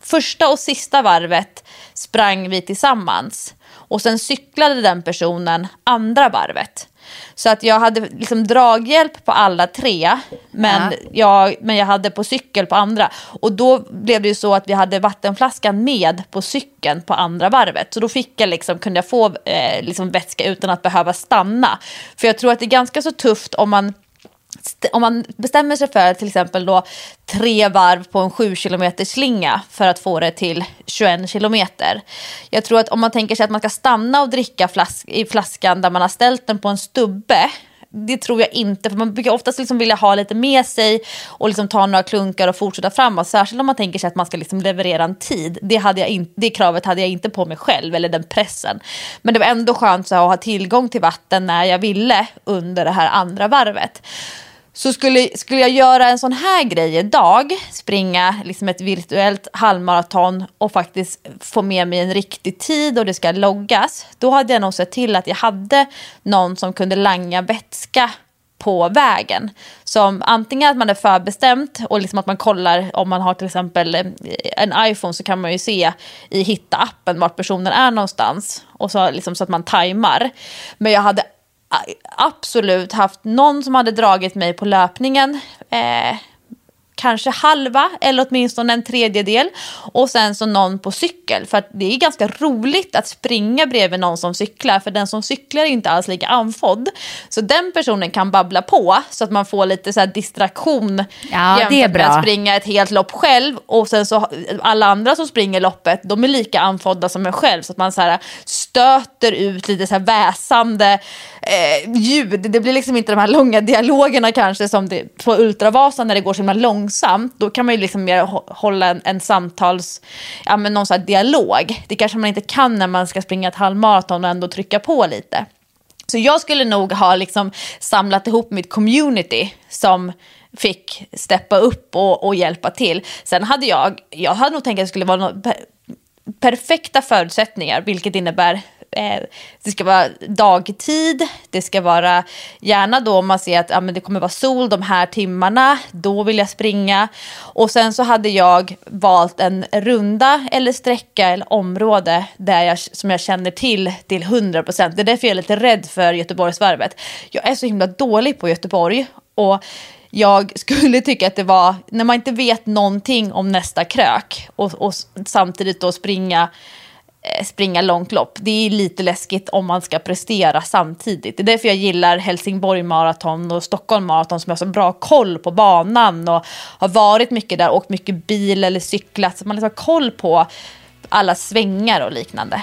första och sista varvet sprang vi tillsammans. Och sen cyklade den personen andra varvet. Så att jag hade liksom draghjälp på alla tre, men, ja. jag, men jag hade på cykel på andra. Och då blev det ju så att vi hade vattenflaskan med på cykeln på andra varvet. Så då fick jag liksom, kunde jag få eh, liksom vätska utan att behöva stanna. För jag tror att det är ganska så tufft om man om man bestämmer sig för till exempel då tre varv på en 7 km slinga för att få det till 21 kilometer. Jag tror att om man tänker sig att man ska stanna och dricka flask i flaskan där man har ställt den på en stubbe det tror jag inte, för man brukar oftast liksom vilja ha lite med sig och liksom ta några klunkar och fortsätta framåt. Särskilt om man tänker sig att man ska liksom leverera en tid. Det, hade jag in, det kravet hade jag inte på mig själv, eller den pressen. Men det var ändå skönt så att ha tillgång till vatten när jag ville under det här andra varvet. Så skulle, skulle jag göra en sån här grej idag, springa liksom ett virtuellt halvmaraton och faktiskt få med mig en riktig tid och det ska loggas, då hade jag nog sett till att jag hade någon som kunde langa vätska på vägen. Som antingen att man är förbestämt och liksom att man kollar om man har till exempel eh, en iPhone så kan man ju se i hitta-appen vart personen är någonstans. Och så, liksom, så att man tajmar. Men jag hade absolut haft någon som hade dragit mig på löpningen. Eh, kanske halva eller åtminstone en tredjedel. Och sen så någon på cykel. För att det är ganska roligt att springa bredvid någon som cyklar. För den som cyklar är inte alls lika anfodd. Så den personen kan babbla på så att man får lite så här distraktion. Ja, jämfört det är bra. med att springa ett helt lopp själv. Och sen så alla andra som springer loppet, de är lika anfodda som en själv. Så att man så här stöter ut lite så här väsande eh, ljud. Det blir liksom inte de här långa dialogerna kanske som det, på Ultravasan när det går så himla långsamt. Då kan man ju liksom mer hålla en, en samtals, ja men någon så här dialog. Det kanske man inte kan när man ska springa ett halvmaraton och ändå trycka på lite. Så jag skulle nog ha liksom samlat ihop mitt community som fick steppa upp och, och hjälpa till. Sen hade jag, jag hade nog tänkt att det skulle vara något perfekta förutsättningar, vilket innebär eh, det ska vara dagtid, det ska vara gärna då om man ser att ja, men det kommer vara sol de här timmarna, då vill jag springa. Och sen så hade jag valt en runda eller sträcka eller område där jag, som jag känner till till 100%. Det är därför jag är lite rädd för Göteborgsvarvet. Jag är så himla dålig på Göteborg och jag skulle tycka att det var, när man inte vet någonting om nästa krök och, och samtidigt då springa eh, springa långt lopp. Det är lite läskigt om man ska prestera samtidigt. Det är därför jag gillar Helsingborg maraton och Stockholm maraton som har så bra koll på banan och har varit mycket där, åkt mycket bil eller cyklat. Så man liksom har koll på alla svängar och liknande.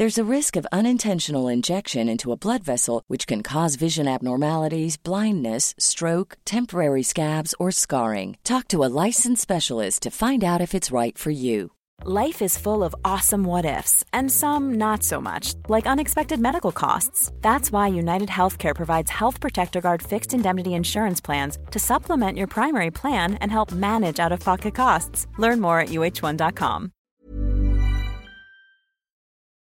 There's a risk of unintentional injection into a blood vessel, which can cause vision abnormalities, blindness, stroke, temporary scabs, or scarring. Talk to a licensed specialist to find out if it's right for you. Life is full of awesome what ifs, and some not so much, like unexpected medical costs. That's why United Healthcare provides Health Protector Guard fixed indemnity insurance plans to supplement your primary plan and help manage out of pocket costs. Learn more at uh1.com.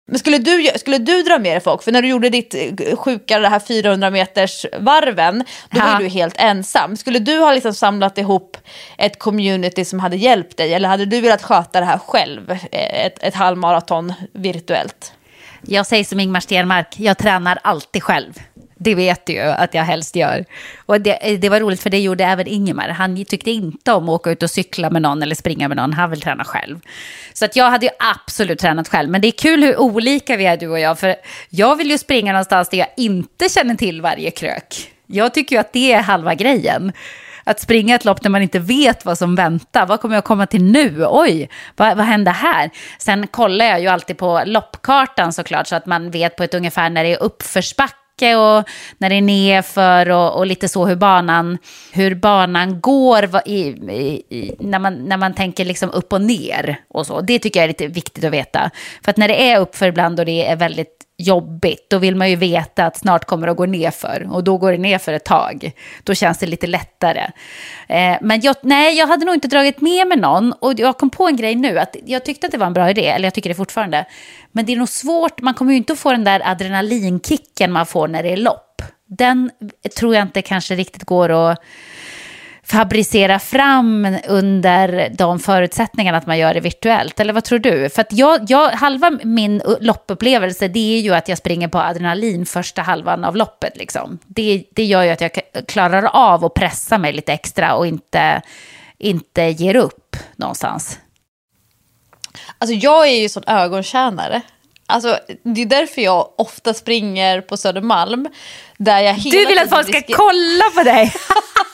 Men skulle du, skulle du dra med dig folk? För när du gjorde ditt eh, sjuka, det här 400 meters varven, då var Ja. du helt ensam. Skulle du ha liksom samlat ihop ett community som hade hjälpt dig? Eller hade du velat sköta det här själv, eh, ett, ett halvmaraton virtuellt? Jag säger som Ingmar Stenmark, jag tränar alltid själv. Det vet du ju att jag helst gör. Och det, eh, det var roligt för det gjorde även Ingemar. Han tyckte inte om att åka ut och cykla med någon eller springa med någon. Han vill träna själv. Så att jag hade ju absolut tränat själv. Men det är kul hur olika vi är du och jag. För jag vill ju springa någonstans där jag inte känner till varje krök. Jag tycker ju att det är halva grejen. Att springa ett lopp när man inte vet vad som väntar. Vad kommer jag komma till nu? Oj, vad, vad händer här? Sen kollar jag ju alltid på loppkartan såklart så att man vet på ett ungefär när det är uppförsbacke och när det är nerför och, och lite så hur banan, hur banan går i, i, i, när, man, när man tänker liksom upp och ner och så. Det tycker jag är lite viktigt att veta. För att när det är uppför ibland och det är väldigt jobbigt. Då vill man ju veta att snart kommer det att gå ner för och då går det ner för ett tag. Då känns det lite lättare. Eh, men jag, nej, jag hade nog inte dragit med mig någon och jag kom på en grej nu att jag tyckte att det var en bra idé, eller jag tycker det fortfarande. Men det är nog svårt, man kommer ju inte att få den där adrenalinkicken man får när det är lopp. Den tror jag inte kanske riktigt går att fabricera fram under de förutsättningarna att man gör det virtuellt? Eller vad tror du? För att jag, jag, halva min loppupplevelse det är ju att jag springer på adrenalin första halvan av loppet. Liksom. Det, det gör ju att jag klarar av att pressa mig lite extra och inte, inte ger upp någonstans. Alltså jag är ju sån ögontjänare. Alltså, det är därför jag ofta springer på Södermalm. Där jag du vill att folk ska kolla på dig? (laughs)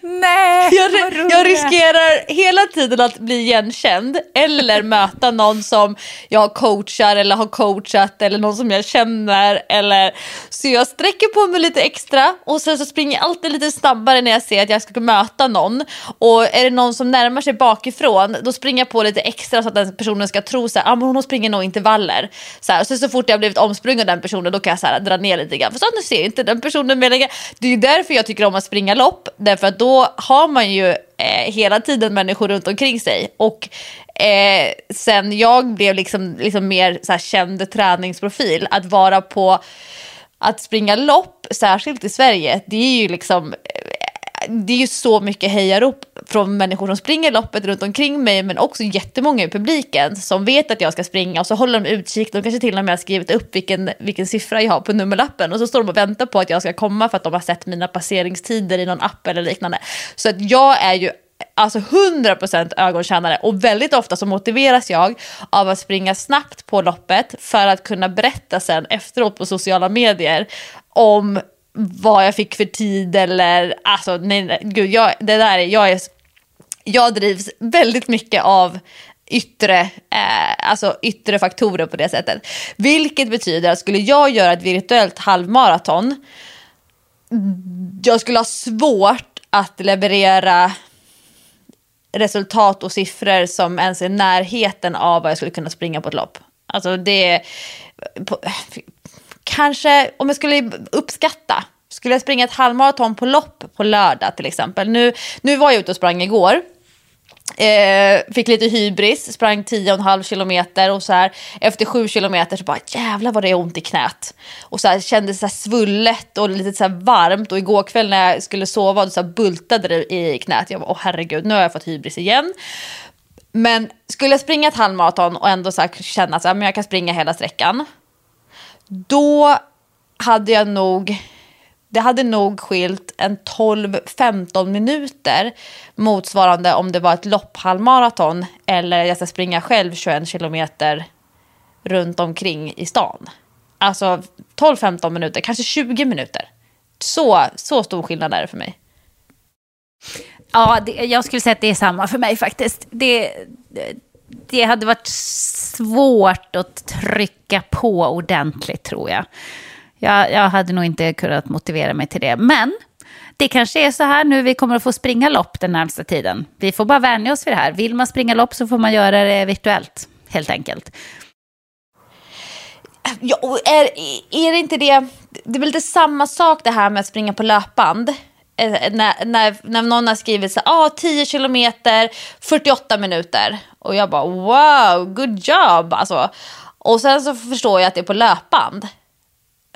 Nej, (laughs) jag, jag riskerar hela tiden att bli igenkänd eller möta någon som jag coachar eller har coachat eller någon som jag känner. Eller... Så jag sträcker på mig lite extra och sen så springer jag alltid lite snabbare när jag ser att jag ska möta någon. Och är det någon som närmar sig bakifrån då springer jag på lite extra så att den personen ska tro att ah, hon springer nog intervaller. Så, här, så, så fort jag blivit omsprungen av den personen då kan jag så här, dra ner lite grann. För så nu ser inte den personen mer längre. Det är ju därför jag tycker om att springa lopp. Därför att då har man ju eh, hela tiden människor runt omkring sig. Och eh, sen jag blev liksom, liksom mer så här, känd träningsprofil, att vara på, att springa lopp, särskilt i Sverige, det är ju liksom eh, det är ju så mycket hejarop från människor som springer loppet runt omkring mig men också jättemånga i publiken som vet att jag ska springa och så håller de utkik. De kanske till och med har skrivit upp vilken, vilken siffra jag har på nummerlappen och så står de och väntar på att jag ska komma för att de har sett mina passeringstider i någon app eller liknande. Så att jag är ju alltså 100% ögontjänare och väldigt ofta så motiveras jag av att springa snabbt på loppet för att kunna berätta sen efteråt på sociala medier om vad jag fick för tid eller alltså nej, nej gud, jag, det där är, jag är, jag drivs väldigt mycket av yttre, eh, alltså yttre faktorer på det sättet. Vilket betyder att skulle jag göra ett virtuellt halvmaraton, jag skulle ha svårt att leverera resultat och siffror som ens är närheten av vad jag skulle kunna springa på ett lopp. Alltså det, på, kanske om jag skulle uppskatta, skulle jag springa ett halvmaraton på lopp på lördag till exempel. Nu, nu var jag ute och sprang igår. Eh, fick lite hybris, sprang 10,5 kilometer och så här efter 7 kilometer så bara jävlar vad det är ont i knät. Och så här, kändes så här svullet och lite så här varmt och igår kväll när jag skulle sova så här bultade det i knät. Jag bara åh herregud nu har jag fått hybris igen. Men skulle jag springa ett halvmaraton och ändå så känna att jag kan springa hela sträckan då hade jag nog, det hade nog skilt en 12-15 minuter motsvarande om det var ett lopphalvmaraton eller jag ska springa själv 21 kilometer runt omkring i stan. Alltså 12-15 minuter, kanske 20 minuter. Så, så stor skillnad är det för mig. Ja, det, jag skulle säga att det är samma för mig faktiskt. Det, det det hade varit svårt att trycka på ordentligt tror jag. jag. Jag hade nog inte kunnat motivera mig till det. Men det kanske är så här nu vi kommer att få springa lopp den närmsta tiden. Vi får bara vänja oss vid det här. Vill man springa lopp så får man göra det virtuellt, helt enkelt. Ja, är, är det inte det, det är väl lite samma sak det här med att springa på löpband. Eh, när, när, när någon har skrivit så ah, 10 kilometer, 48 minuter. Och jag bara wow, good job. Alltså. Och sen så förstår jag att det är på löpband.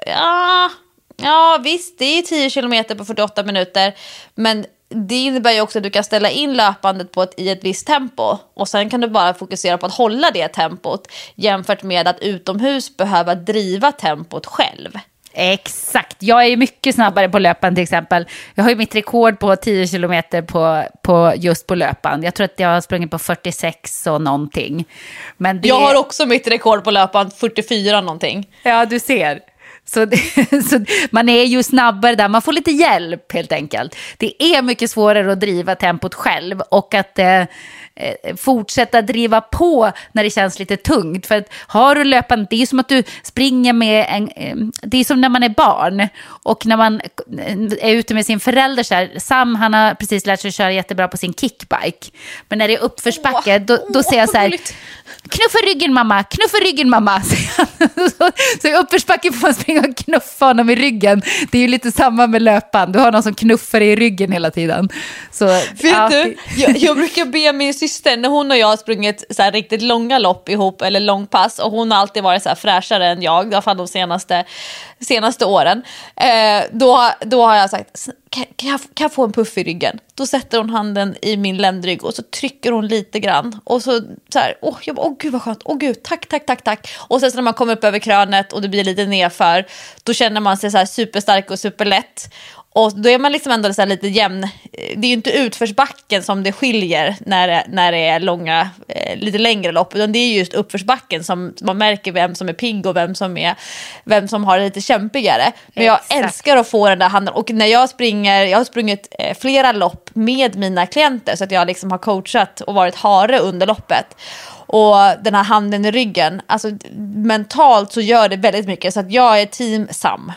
Ja, ja visst, det är 10 kilometer på 48 minuter. Men det innebär ju också att du kan ställa in löpandet på ett, i ett visst tempo. Och sen kan du bara fokusera på att hålla det tempot. Jämfört med att utomhus behöva driva tempot själv. Exakt. Jag är mycket snabbare på löpan till exempel. Jag har ju mitt rekord på 10 kilometer på, på, just på löpan. Jag tror att jag har sprungit på 46 och någonting. Men det... Jag har också mitt rekord på löpan, 44 någonting. Ja, du ser. Så, det, (laughs) så, man är ju snabbare där, man får lite hjälp helt enkelt. Det är mycket svårare att driva tempot själv och att eh, eh, fortsätta driva på när det känns lite tungt. För att har du löpande, det är som att du springer med en, eh, det är som när man är barn och när man är ute med sin förälder så här, Sam han har precis lärt sig köra jättebra på sin kickbike. Men när det är uppförsbacke, då, då säger jag så här, knuffa ryggen mamma, knuffa ryggen mamma. (laughs) så, så i uppförsbacke får man springa och knuffa honom i ryggen. Det är ju lite samma med löpan, du har någon som knuffar dig i ryggen hela tiden. Så, Vet ja, du, jag, jag brukar be min syster, när hon och jag har sprungit så här riktigt långa lopp ihop, eller långpass, och hon har alltid varit så här fräschare än jag, i alla fall de senaste, senaste åren. Eh, då, då har jag sagt, kan, kan, jag, kan jag få en puff i ryggen? Då sätter hon handen i min ländrygg och så trycker hon lite grann. Och så, så här, åh, jag bara, åh gud vad skönt, åh gud, tack, tack, tack, tack. Och sen så när man kommer upp över krönet och det blir lite nedför, då känner man sig så här superstark och superlätt. Och då är man liksom ändå så lite jämn. Det är ju inte utförsbacken som det skiljer när det, när det är långa, eh, lite längre lopp. Utan det är just uppförsbacken som man märker vem som är pigg och vem som, är, vem som har det lite kämpigare. Men jag Exakt. älskar att få den där handen. Och när jag springer, jag har sprungit eh, flera lopp med mina klienter. Så att jag liksom har coachat och varit hare under loppet. Och den här handen i ryggen, alltså mentalt så gör det väldigt mycket. Så att jag är team Sam.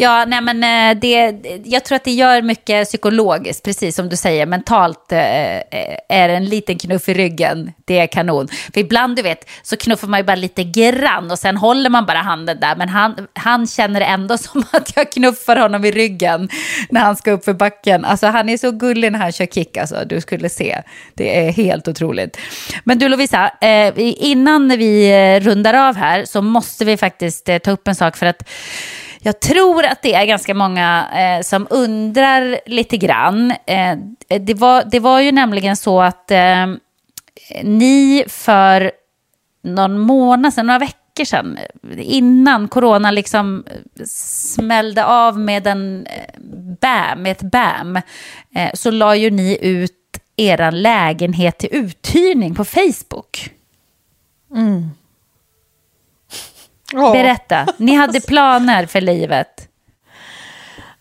Ja, nej men eh, det, jag tror att det gör mycket psykologiskt, precis som du säger. Mentalt eh, eh, är en liten knuff i ryggen, det är kanon. För ibland, du vet, så knuffar man ju bara lite grann och sen håller man bara handen där. Men han, han känner det ändå (laughs) som att jag knuffar honom i ryggen när han ska upp för backen. Alltså han är så gullig när han kör kick, alltså. Du skulle se. Det är helt otroligt. Men du Lovisa, innan vi rundar av här så måste vi faktiskt ta upp en sak för att jag tror att det är ganska många eh, som undrar lite grann. Eh, det, var, det var ju nämligen så att eh, ni för någon månad sedan, några veckor sedan, innan corona liksom eh, smällde av med en eh, bam, med ett bam, eh, så la ju ni ut er lägenhet till uthyrning på Facebook. Mm. Berätta, ni hade planer för livet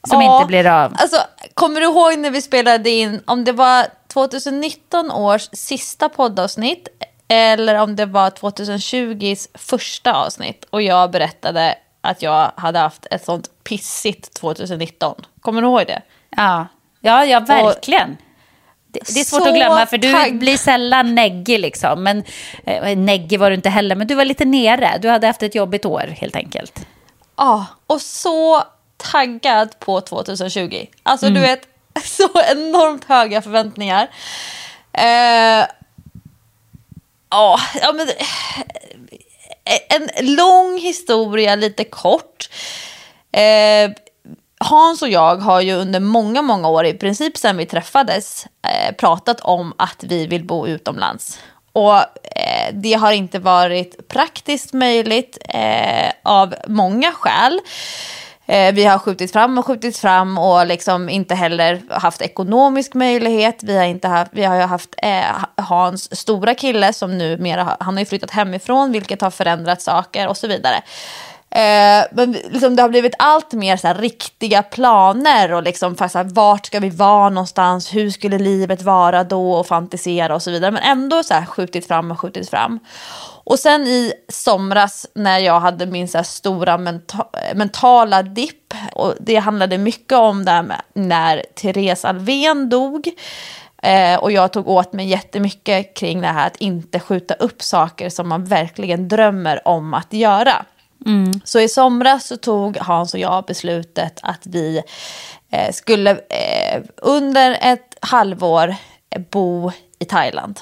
som Ja, inte blir av. Alltså, kommer du ihåg när vi spelade in, om det var 2019 års sista poddavsnitt eller om det var 2020s första avsnitt och jag berättade att jag hade haft ett sånt pissigt 2019. Kommer du ihåg det? Ja, ja, ja verkligen. Det, det är svårt Så att glömma för du tagg- blir sällan neggig liksom. Men eh, neggig var du inte heller, men du var lite nere. Du hade haft ett jobbigt år helt enkelt. Ja, och så taggad på 2020. Alltså Mm. du vet, (laughs) så enormt höga förväntningar. Eh, ja, ja, men, eh, en lång historia, lite kort. Eh, Hans och jag har ju under många, många år, i princip sedan vi träffades, eh, pratat om att vi vill bo utomlands. Och eh, det har inte varit praktiskt möjligt eh, av många skäl. Eh, vi har skjutit fram och skjutit fram och liksom inte heller haft ekonomisk möjlighet. Vi har, inte haft, vi har ju haft eh, Hans stora kille som numera har, han har ju flyttat hemifrån vilket har förändrat saker och så vidare. Eh, men liksom, det har blivit allt mer så här, riktiga planer och liksom, så här, vart ska vi vara någonstans, hur skulle livet vara då och fantisera och så vidare. Men ändå så här, skjutit fram och skjutit fram. Och sen i somras när jag hade min så här, stora menta- mentala dipp, och det handlade mycket om det här med när Therese Alvén dog. Eh, och jag tog åt mig jättemycket kring det här att inte skjuta upp saker som man verkligen drömmer om att göra. Mm. Så i somras så tog Hans och jag beslutet att vi eh, skulle eh, under ett halvår eh, bo i Thailand.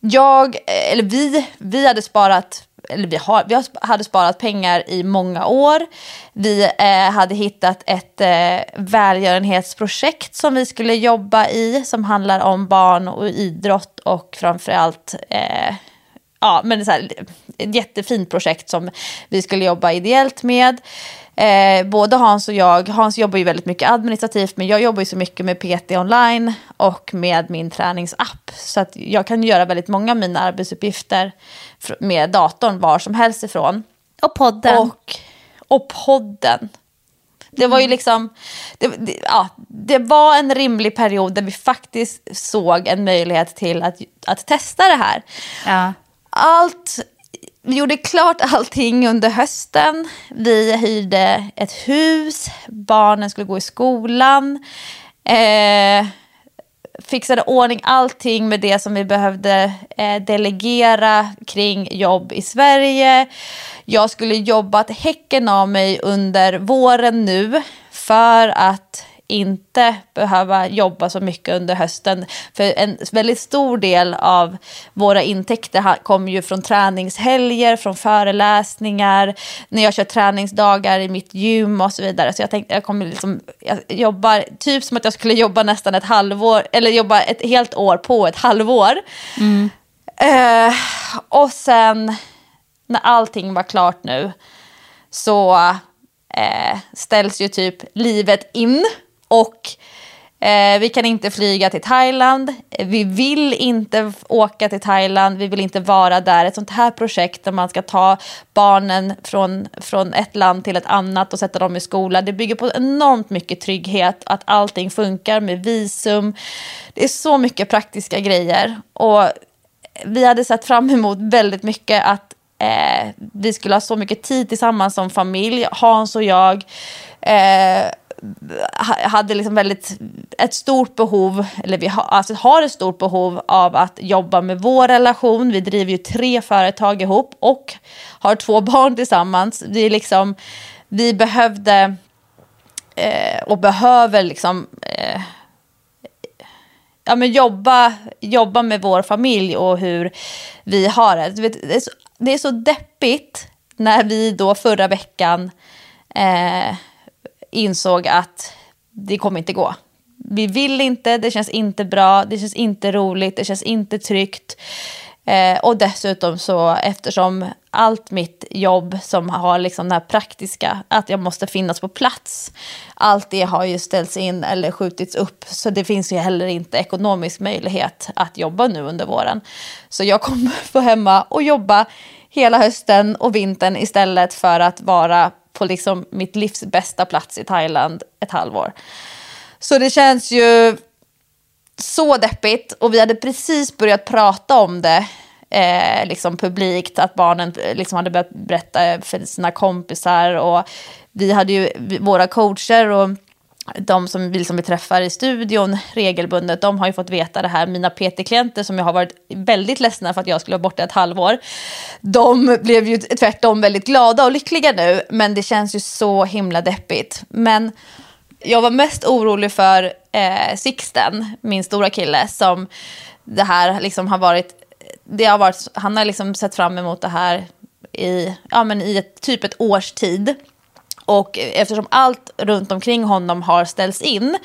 Jag, eh, eller vi, vi hade sparat eller vi, har, vi hade sparat pengar i många år. Vi eh, hade hittat ett eh, välgörenhetsprojekt som vi skulle jobba i som handlar om barn och idrott och framförallt eh, ja, men så här, ett jättefint projekt som vi skulle jobba ideellt med. Eh, både Hans och jag, Hans jobbar ju väldigt mycket administrativt men jag jobbar ju så mycket med PT online och med min träningsapp. Så att jag kan göra väldigt många av mina arbetsuppgifter med datorn var som helst ifrån. Och podden. Och, och podden. Det var ju liksom, det, det, ja, det var en rimlig period där vi faktiskt såg en möjlighet till att, att testa det här. Ja. Allt, vi gjorde klart allting under hösten. Vi hyrde ett hus, barnen skulle gå i skolan. Eh, fixade ordning allting med det som vi behövde eh, delegera kring jobb i Sverige. Jag skulle jobbat häcken av mig under våren nu för att inte behöva jobba så mycket under hösten. För en väldigt stor del av våra intäkter kommer ju från träningshelger, från föreläsningar, när jag kör träningsdagar i mitt gym och så vidare. Så jag tänkte jag kommer liksom, jag jobbar typ som att jag skulle jobba nästan ett halvår, eller jobba ett helt år på ett halvår. Mm. Uh, och sen när allting var klart nu så eh, ställs ju typ livet in och eh, vi kan inte flyga till Thailand. Vi vill inte åka till Thailand. Vi vill inte vara där. Ett sånt här projekt där man ska ta barnen från, från ett land till ett annat och sätta dem i skola. Det bygger på enormt mycket trygghet. Att allting funkar med visum. Det är så mycket praktiska grejer. Och vi hade sett fram emot väldigt mycket att eh, vi skulle ha så mycket tid tillsammans som familj. Hans och jag. Eh, hade liksom väldigt, ett stort behov, eller vi har, alltså har ett stort behov av att jobba med vår relation. Vi driver ju tre företag ihop och har två barn tillsammans. Vi, liksom, vi behövde eh, och behöver liksom eh, ja, men jobba, jobba med vår familj och hur vi har det. Det är så, det är så deppigt när vi då förra veckan eh, insåg att det kommer inte gå. Vi vill inte, det känns inte bra, det känns inte roligt, det känns inte tryggt. Eh, och dessutom så eftersom allt mitt jobb som har liksom det här praktiska, att jag måste finnas på plats, allt det har ju ställts in eller skjutits upp. Så det finns ju heller inte ekonomisk möjlighet att jobba nu under våren. Så jag kommer (laughs) få hemma och jobba hela hösten och vintern istället för att vara på liksom mitt livs bästa plats i Thailand ett halvår. Så det känns ju så deppigt och vi hade precis börjat prata om det eh, liksom publikt, att barnen eh, liksom hade börjat berätta för sina kompisar och vi hade ju våra coacher och de som vi, som vi träffar i studion regelbundet, de har ju fått veta det här. Mina PT-klienter som jag har varit väldigt ledsna för att jag skulle vara borta ett halvår, de blev ju tvärtom väldigt glada och lyckliga nu, men det känns ju så himla deppigt. Men jag var mest orolig för eh, Sixten, min stora kille, som det här liksom har varit, det har varit, han har liksom sett fram emot det här i, ja, men i ett, typ ett års tid. Och eftersom allt runt omkring honom har ställts in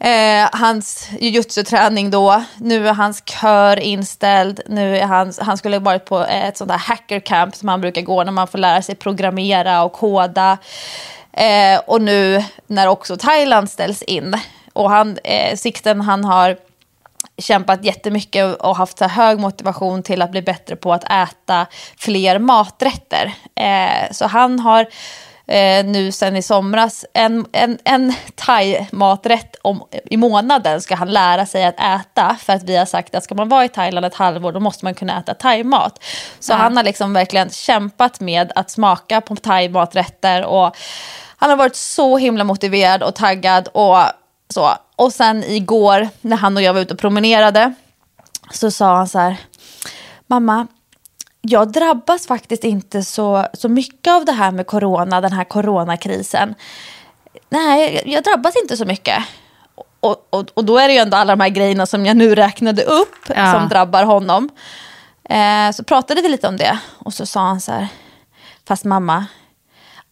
Eh, hans jujutsu-träning då, nu är hans kör inställd, nu är hans, han skulle varit på ett sånt där hackercamp som han brukar gå när man får lära sig programmera och koda. Eh, och nu när också Thailand ställs in. Och han, eh, Sikten han har kämpat jättemycket och haft så hög motivation till att bli bättre på att äta fler maträtter. Eh, så han har eh, nu sen i somras. En, en, en thai-maträtt om, i månaden ska han lära sig att äta. För att vi har sagt att ska man vara i Thailand ett halvår då måste man kunna äta thai-mat. Så ja. han har liksom verkligen kämpat med att smaka på thai-maträtter. Och han har varit så himla motiverad och taggad. och så. Och sen igår när han och jag var ute och promenerade så sa han så här, mamma, jag drabbas faktiskt inte så, så mycket av det här med corona, den här coronakrisen. Nej, jag drabbas inte så mycket. Och, och, och då är det ju ändå alla de här grejerna som jag nu räknade upp ja. som drabbar honom. Eh, så pratade vi lite om det och så sa han så här, fast mamma,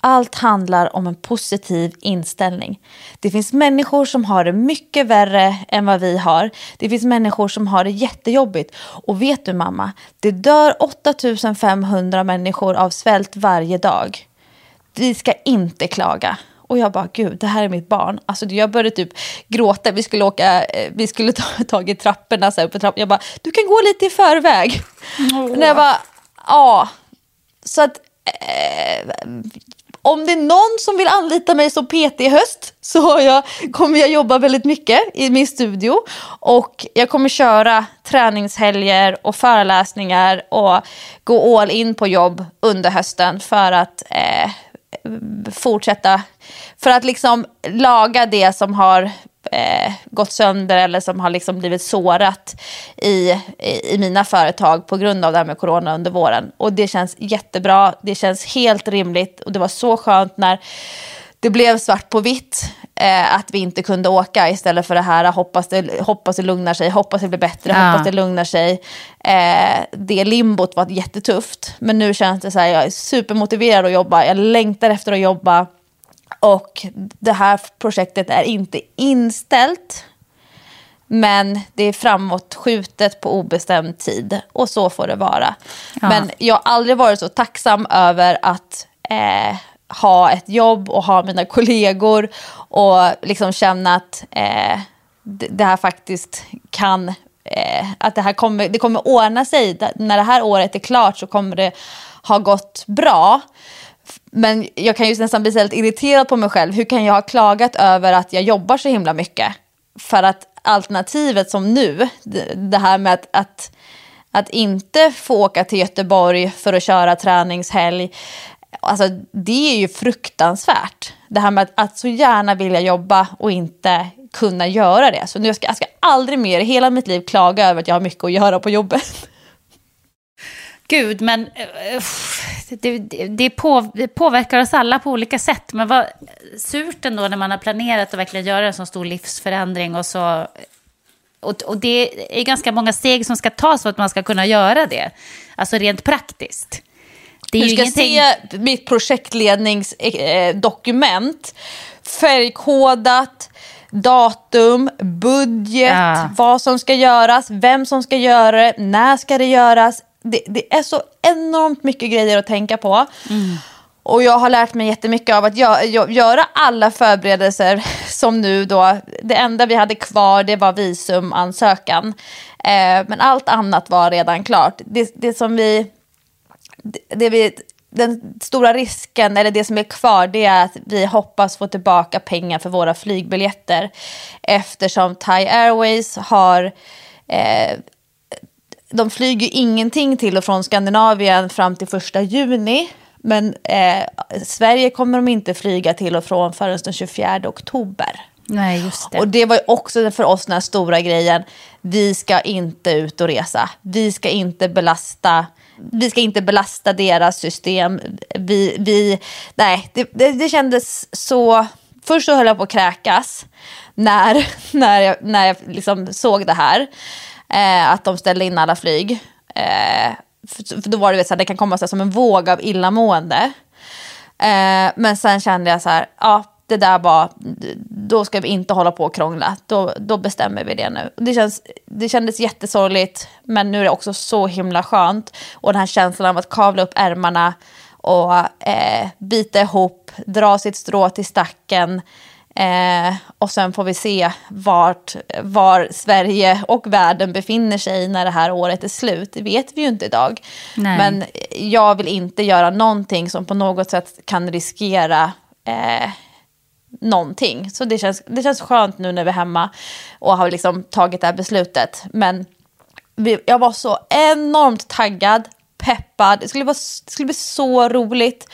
allt handlar om en positiv inställning. Det finns människor som har det mycket värre än vad vi har. Det finns människor som har det jättejobbigt. Och vet du mamma, det dör 8500 människor av svält varje dag. Vi ska inte klaga. Och jag bara, gud, det här är mitt barn. Alltså, jag började typ gråta. Vi skulle åka, eh, vi skulle ta (laughs) tag i trapporna. Så här, på trapp. Jag bara, du kan gå lite i förväg. Oh. Och jag bara, ja. Så att eh, om det är någon som vill anlita mig som PT i höst så har jag, kommer jag jobba väldigt mycket i min studio. Och jag kommer köra träningshelger och föreläsningar och gå all in på jobb under hösten för att eh, fortsätta, för att liksom laga det som har eh, gått sönder eller som har liksom blivit sårat i, i, i, mina företag på grund av det här med corona under våren. Och det känns jättebra, det känns helt rimligt och det var så skönt när det blev svart på vitt eh, att vi inte kunde åka istället för det här hoppas det, hoppas det lugnar sig, hoppas det blir bättre, ja. hoppas det lugnar sig. Eh, det limbot var jättetufft, men nu känns det så här, jag är supermotiverad att jobba, jag längtar efter att jobba. Och det här projektet är inte inställt. Men det är framåtskjutet på obestämd tid. Och så får det vara. Ja. Men jag har aldrig varit så tacksam över att eh, ha ett jobb och ha mina kollegor. Och liksom känna att eh, det här faktiskt kan... Eh, att det här kommer, det kommer ordna sig. När det här året är klart så kommer det ha gått bra. Men jag kan ju nästan bli helt irriterad på mig själv. Hur kan jag ha klagat över att jag jobbar så himla mycket? För att alternativet som nu, det här med att, att, att inte få åka till Göteborg för att köra träningshelg, alltså det är ju fruktansvärt. Det här med att, att så gärna vilja jobba och inte kunna göra det. Så nu ska jag ska aldrig mer i hela mitt liv klaga över att jag har mycket att göra på jobbet. Gud, men uh, det, det, på, det, påverkar oss alla på olika sätt. Men vad surt ändå när man har planerat att verkligen göra en så stor livsförändring. Och, så, och, och det är ganska många steg som ska tas för att man ska kunna göra det. Alltså rent praktiskt. Det du ska ingenting... se mitt projektledningsdokument. Färgkodat datum, budget, ja. vad som ska göras, vem som ska göra det, när ska det göras, det, det, är så enormt mycket grejer att tänka på. Mm. Och jag har lärt mig jättemycket av att gö göra alla förberedelser (laughs) som nu då, det enda vi hade kvar det var visumansökan. Eh, men allt annat var redan klart. Det, det som vi, det, det vi, den stora risken, eller det som är kvar, det är att vi hoppas få tillbaka pengar för våra flygbiljetter. Eftersom Thai Airways har eh, de flyger ingenting till och från Skandinavien fram till första juni. Men eh, Sverige kommer de inte flyga till och från förrän den 24 oktober. Nej, just det. Och det var också för oss den här stora grejen. Vi ska inte ut och resa. Vi ska inte belasta, vi ska inte belasta deras system. Vi, vi, nej, det, det, det kändes så... Först så höll jag på att kräkas när, (laughs) när jag, när jag liksom såg det här eh, att de ställde in alla flyg. Eh, för, för, då var det så här, det kan komma så här, som en våg av illamående. Eh, men sen kände jag så här, ja det där var, då ska vi inte hålla på och krångla. Då, då bestämmer vi det nu. Det, känns, det kändes jättesorgligt, men nu är det också så himla skönt. Och den här känslan av att kavla upp ärmarna och eh, bita ihop, dra sitt strå till stacken. Eh, och sen får vi se vart, var Sverige och världen befinner sig när det här året är slut. Det vet vi ju inte idag. Nej. Men jag vill inte göra någonting som på något sätt kan riskera eh, någonting. Så det känns, det känns skönt nu när vi är hemma och har liksom tagit det här beslutet. Men vi, jag var så enormt taggad, peppad. Det skulle, vara, det skulle bli så roligt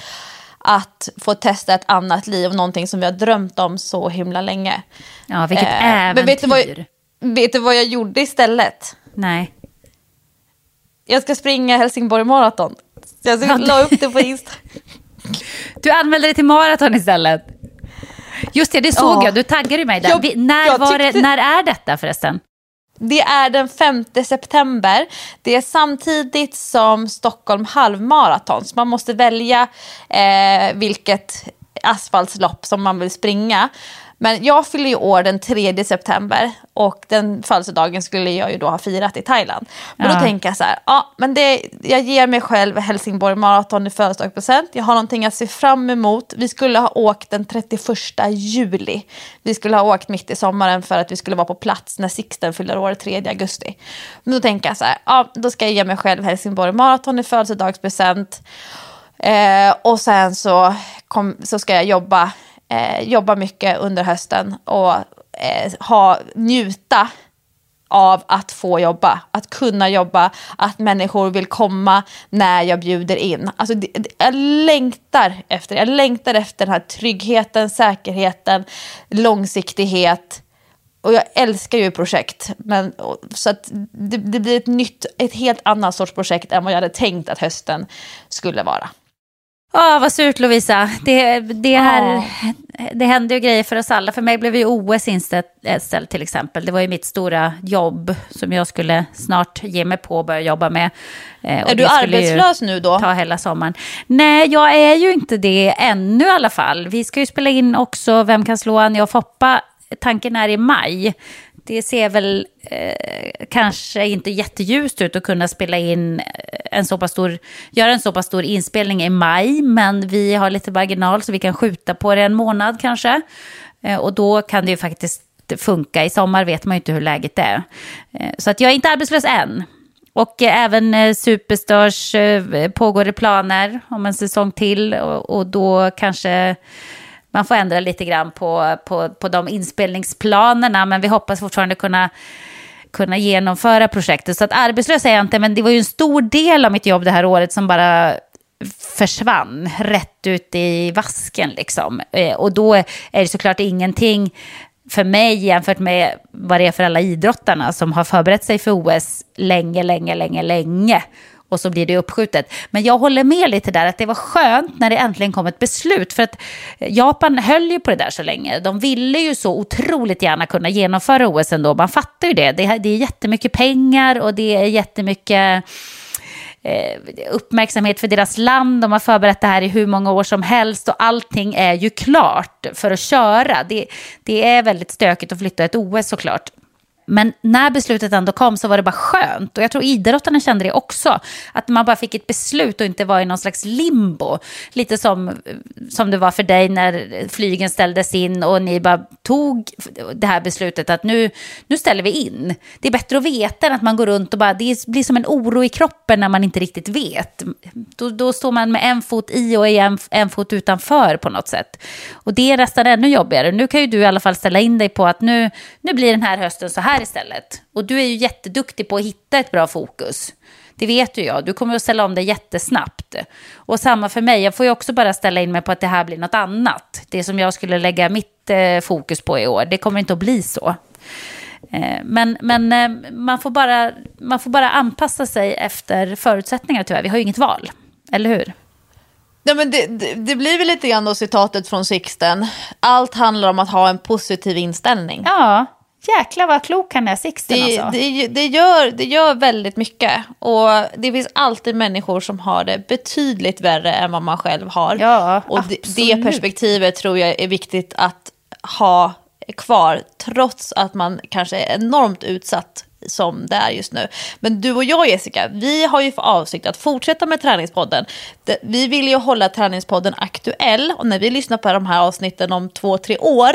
att få testa ett annat liv, någonting som vi har drömt om så himla länge. Ja, vilket eh, äventyr. Men vet du, vad, vet du vad jag gjorde istället? Nej. Jag ska springa Helsingborg Marathon. Jag la upp det på Insta. (laughs) Du anmälde dig till maraton istället. Just det, det såg ja. jag. Du taggade mig där. Jag, när, jag tyckte... det, när är detta förresten? Det är den 5 september. Det är samtidigt som Stockholm halvmaraton. Så man måste välja eh, vilket asfaltslopp som man vill springa. Men jag fyller ju år den 3 september och den födelsedagen skulle jag ju då ha firat i Thailand. Och ja. då tänker jag så här, ja men det, jag ger mig själv Helsingborg Marathon i födelsedagspresent. Jag har någonting att se fram emot. Vi skulle ha åkt den 31 juli. Vi skulle ha åkt mitt i sommaren för att vi skulle vara på plats när Sixten fyller år 3 augusti. Men då tänker jag så här, ja då ska jag ge mig själv Helsingborg Marathon i födelsedagspresent. Eh, och sen så, kom, så ska jag jobba, eh, jobba mycket under hösten och eh, ha, njuta av att få jobba, att kunna jobba, att människor vill komma när jag bjuder in. Alltså, det, det, jag längtar efter Jag längtar efter den här tryggheten, säkerheten, långsiktighet. Och jag älskar ju projekt. Men, så att det, det blir ett nytt, ett helt annat sorts projekt än vad jag hade tänkt att hösten skulle vara. Ja, vad surt Lovisa. Det, det, här, oh. det hände ju grejer för oss alla. För mig blev ju OS inställt till exempel. Det var ju mitt stora jobb som jag skulle snart ge mig på och börja jobba med. Eh, är du arbetslös nu då? Ta hela sommaren. Nej, jag är ju inte det ännu i alla fall. Vi ska ju spela in också Vem kan slå Anja och Foppa? Tanken är i maj det ser väl eh, kanske inte jätteljust ut att kunna spela in eh, en så pass stor, göra en så pass stor inspelning i maj, men vi har lite marginal så vi kan skjuta på det en månad kanske. Eh, och då kan det ju faktiskt funka. I sommar vet man ju inte hur läget är. Eh, så att jag är inte arbetslös än. Och eh, även eh, Superstars pågår det planer om en säsong till och, och då kanske man får ändra lite grann på, på, på de inspelningsplanerna, men vi hoppas fortfarande kunna kunna genomföra projektet. Så att arbetslös är jag inte, men det var ju en stor del av mitt jobb det här året som bara försvann rätt ut i vasken liksom. Eh, och då är det såklart ingenting för mig jämfört med vad det är för alla idrottarna som har förberett sig för OS länge, länge, länge, länge och så blir det uppskjutet. Men jag håller med lite där att det var skönt när det äntligen kom ett beslut. För att Japan höll ju på det där så länge. De ville ju så otroligt gärna kunna genomföra OS ändå. Man fattar ju det. Det är, jättemycket pengar och det är jättemycket eh, uppmärksamhet för deras land. De har förberett det här i hur många år som helst och allting är ju klart för att köra. Det, det är väldigt stökigt att flytta ett OS såklart. Men när beslutet ändå kom så var det bara skönt. Och jag tror idrottarna kände det också. Att man bara fick ett beslut och inte var i någon slags limbo. Lite som, som det var för dig när flygen ställdes in och ni bara tog det här beslutet att nu, nu ställer vi in. Det är bättre att veta än att man går runt och bara, det blir som en oro i kroppen när man inte riktigt vet. Då, då står man med en fot i och en, en fot utanför på något sätt. Och det är nästan ännu jobbigare. Nu kan ju du i alla fall ställa in dig på att nu, nu blir den här hösten så här istället. Och du är ju jätteduktig på att hitta ett bra fokus. Det vet ju jag. Du kommer att ställa om dig jättesnabbt. Och samma för mig. Jag får ju också bara ställa in mig på att det här blir något annat. Det som jag skulle lägga mitt eh, fokus på i år, det kommer inte att bli så. Eh, men men eh, man, får bara, man får bara anpassa sig efter förutsättningar tyvärr. Vi har ju inget val, eller hur? Ja, men det, det, det, blir väl lite grann då citatet från Sixten. Allt handlar om att ha en positiv inställning. Ja, Jäklar vad klok han är, Sixten det, alltså. Det, det, gör, det gör väldigt mycket. Och det finns alltid människor som har det betydligt värre än vad man själv har. Ja, och det, det perspektivet tror jag är viktigt att ha kvar. Trots att man kanske är enormt utsatt som det är just nu. Men du och jag Jessica, vi har ju för avsikt att fortsätta med Träningspodden. Vi vill ju hålla Träningspodden aktuell och när vi lyssnar på de här avsnitten om två, tre år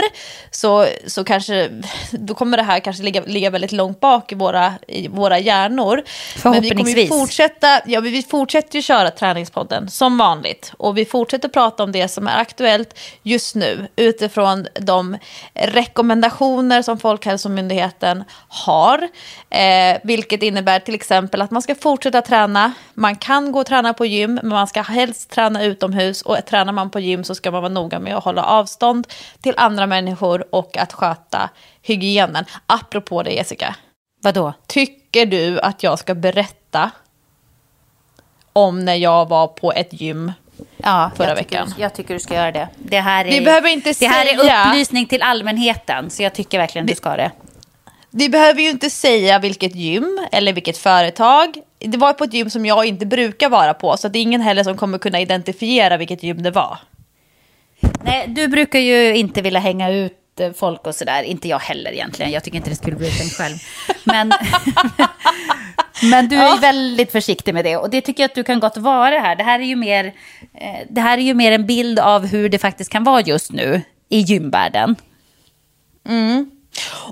så, så kanske, då kommer det här kanske ligga, ligga väldigt långt bak i våra, i våra hjärnor. Förhoppningsvis. Men vi kommer fortsätta, ja, vi fortsätter ju köra Träningspodden som vanligt och vi fortsätter prata om det som är aktuellt just nu utifrån de rekommendationer som Folkhälsomyndigheten har. Eh, vilket innebär till exempel att man ska fortsätta träna. Man kan gå och träna på gym, men man ska helst träna utomhus. Och tränar man på gym så ska man vara noga med att hålla avstånd till andra människor och att sköta hygienen. Apropå det Jessica. Vadå? Tycker du att jag ska berätta om när jag var på ett gym Ja, förra jag veckan. Tycker, jag tycker du ska göra det. Det här är, Vi behöver inte det här säga... är upplysning till allmänheten, så jag tycker verkligen du ska det. Vi behöver ju inte säga vilket gym eller vilket företag. Det var på ett gym som jag inte brukar vara på, så det är ingen heller som kommer kunna identifiera vilket gym det var. Nej, du brukar ju inte vilja hänga ut eh, folk och sådär. Inte jag heller egentligen. Jag tycker inte det skulle bli en själv. Men, (laughs) men du är ja. väldigt försiktig med det. Och det tycker jag att du kan gott vara här. Det här är ju mer, eh, det här är ju mer en bild av hur det faktiskt kan vara just nu i gymvärlden. Mm.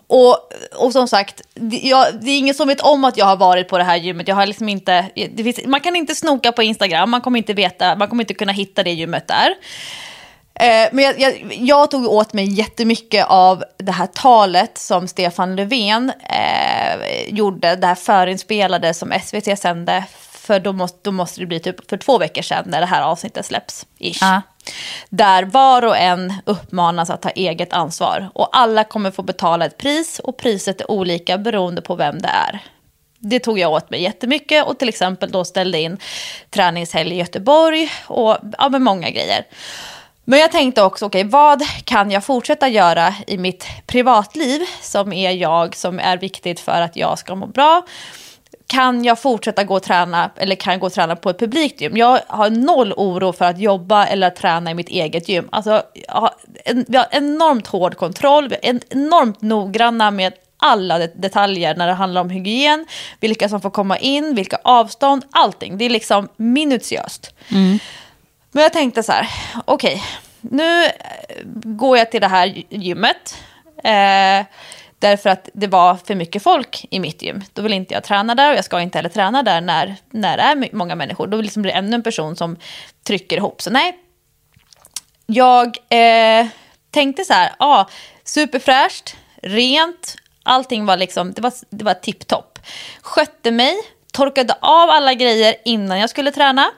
Och, och som sagt, det, jag, det är ingen som vet om att jag har varit på det här gymmet. Jag har liksom inte, det finns, man kan inte snoka på Instagram, man kommer inte veta, man kommer inte kunna hitta det gymmet där. Eh, men jag, jag, jag, tog åt mig jättemycket av det här talet som Stefan Löfven eh, gjorde, det här förinspelade som SVT sände. För då måste, då måste det bli typ för två veckor sedan när det här avsnittet släpps. Ish. Uh. Där var och en uppmanas att ta eget ansvar. Och alla kommer få betala ett pris och priset är olika beroende på vem det är. Det tog jag åt mig jättemycket och till exempel då ställde in träningshelg i Göteborg och ja, med många grejer. Men jag tänkte också, okej, okay, vad kan jag fortsätta göra i mitt privatliv som är jag, som är viktigt för att jag ska må bra? Kan jag fortsätta gå och träna, eller kan jag gå och träna på ett publikt gym? Jag har noll oro för att jobba eller träna i mitt eget gym. Alltså, jag har en, vi har enormt hård kontroll, vi är enormt noggranna med alla detaljer när det handlar om hygien, vilka som får komma in, vilka avstånd, allting. Det är liksom minutiöst. Mm. Men jag tänkte så här, okej, okay, nu går jag till det här gymmet. Eh, därför att det var för mycket folk i mitt gym. Då vill inte jag träna där och jag ska inte heller träna där när, när det är många människor. Då liksom blir det ännu en person som trycker ihop. Så nej, jag eh, tänkte så här, ah, superfräscht, rent, allting var liksom, det var, det var tipptopp. Skötte mig, torkade av alla grejer innan jag skulle träna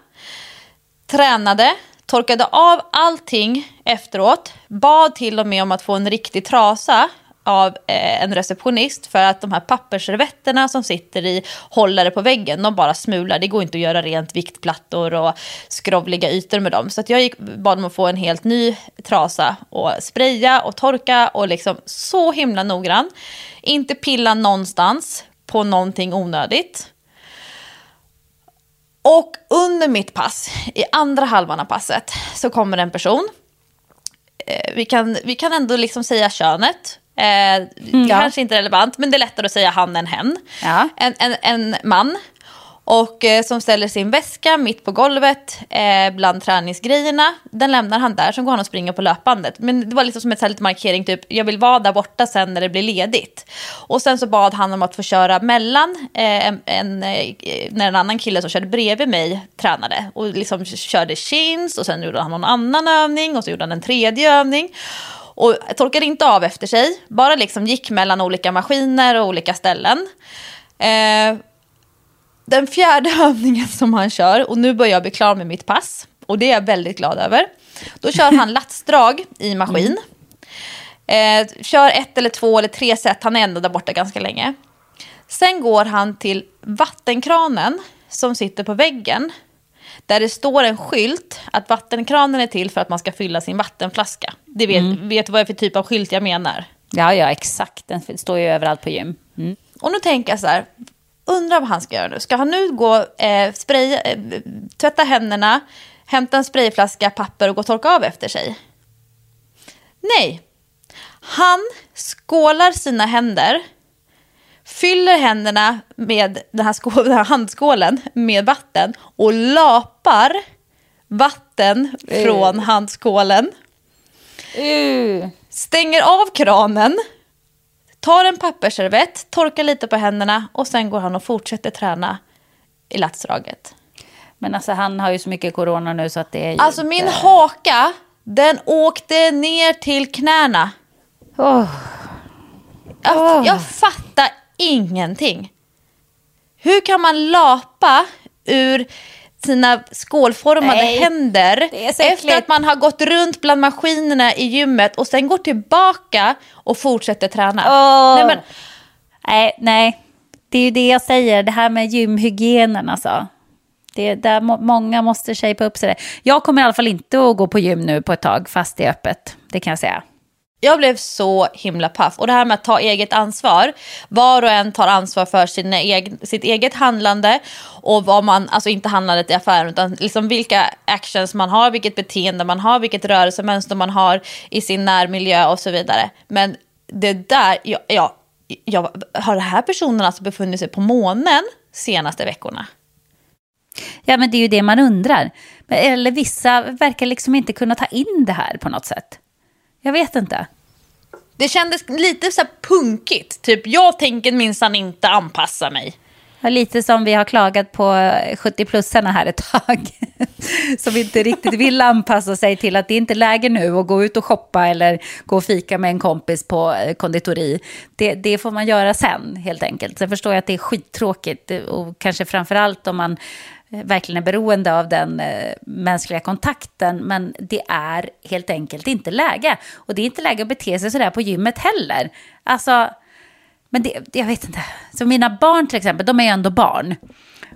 tränade, torkade av allting efteråt, bad till och med om att få en riktig trasa av eh, en receptionist för att de här pappersservetterna som sitter i hållare på väggen, de bara smular. Det går inte att göra rent viktplattor och skrovliga ytor med dem. Så jag gick, bad om att få en helt ny trasa och spraya och torka och liksom så himla noggrann. Inte pilla någonstans på någonting onödigt. Och under mitt pass, i andra halvan av passet, så kommer en person. Eh, vi, kan, vi kan ändå liksom säga könet. Eh, mm, kanske inte relevant, men det är lättare att säga han än hen. Ja. En, en, en man och eh, som ställer sin väska mitt på golvet eh, bland träningsgrejerna. Den lämnar han där, sen går han och springer på löpbandet. Men det var liksom som ett lite markering, typ jag vill vara där borta sen när det blir ledigt. Och sen så bad han om att få köra mellan eh, en, en, eh, när en annan kille som körde bredvid mig tränade. Och liksom körde chins och sen gjorde han någon annan övning och så gjorde han en tredje övning. Och torkade inte av efter sig, bara liksom gick mellan olika maskiner och olika ställen. Eh, den fjärde (laughs) övningen som han kör, och nu börjar jag bli klar med mitt pass, och det är jag väldigt glad över. Då kör han (laughs) latsdrag i maskin. Eh, kör ett eller två eller tre set, han är ändå där borta ganska länge. Sen går han till vattenkranen som sitter på väggen. Där det står en skylt att vattenkranen är till för att man ska fylla sin vattenflaska. Det vet, mm. vet du vad det är för typ av skylt jag menar? Ja, ja, exakt. Den står ju överallt på gym. Mm. Och nu tänker jag så här, undrar vad han ska göra nu. Ska han nu gå, eh, spray, eh, tvätta händerna, hämta en sprayflaska, papper och gå och torka av efter sig? Nej. Han skålar sina händer, fyller händerna med den här, skål, (laughs) den här handskålen med vatten och lapar vatten uh. från handskålen. Uh. Stänger av kranen tar en pappersservett, torkar lite på händerna och sen går han och fortsätter träna i latsdraget. Men alltså han har ju så mycket corona nu så att det är ju Alltså min haka, den åkte ner till knäna. Oh. Jag, jag fattar ingenting. Hur kan man lapa ur sina skålformade Nej, händer efter att man har gått runt bland maskinerna i gymmet och sen går tillbaka och fortsätter träna. Oh. Nej, men... nej, nej, det är ju det jag säger, det här med gymhygienen alltså. Det är där många måste shapea upp sig. Jag kommer i alla fall inte att gå på gym nu på ett tag, fast det är öppet. Det kan jag säga. Jag blev så himla paff. Och det här med att ta eget ansvar. Var och en tar ansvar för sin egen, sitt eget handlande. Och vad man, alltså inte handlandet i affären, utan liksom vilka actions man har, vilket beteende man har, vilket rörelsemönster man har i sin närmiljö och så vidare. Men det där, ja, ja, ja, har den här personen alltså befunnit sig på månen senaste veckorna? Ja, men det är ju det man undrar. Eller vissa verkar liksom inte kunna ta in det här på något sätt. Jag vet inte. Det kändes lite så här punkigt. Typ, jag tänker minsann inte anpassa mig. Ja, lite som vi har klagat på 70-plussarna här ett tag. (laughs) som inte riktigt vill anpassa sig till att det inte är läge nu att gå ut och shoppa eller gå och fika med en kompis på eh, konditori. Det, det får man göra sen helt enkelt. Sen förstår jag att det är skittråkigt och kanske framför allt om man Eh, verkligen är beroende av den eh, mänskliga kontakten. Men det är helt enkelt inte läge. Och det är inte läge att bete sig sådär på gymmet heller. Alltså men det, jag vet inte. Så mina barn till exempel, de är ju ändå barn.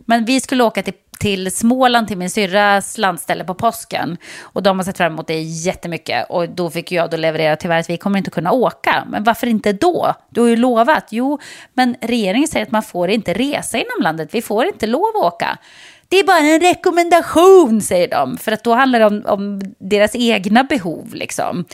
Men vi skulle åka till, till Småland, till min syrras landställe på påsken. Och de har sett fram emot det jättemycket. Och då fick jag då leverera tyvärr att vi kommer inte kunna åka. Men varför inte då? Du har ju lovat. Jo, men regeringen säger att man får inte resa inom landet. Vi får inte lov att åka. Det är bara en rekommendation, säger de. För att då handlar det om, om deras egna behov. Liksom.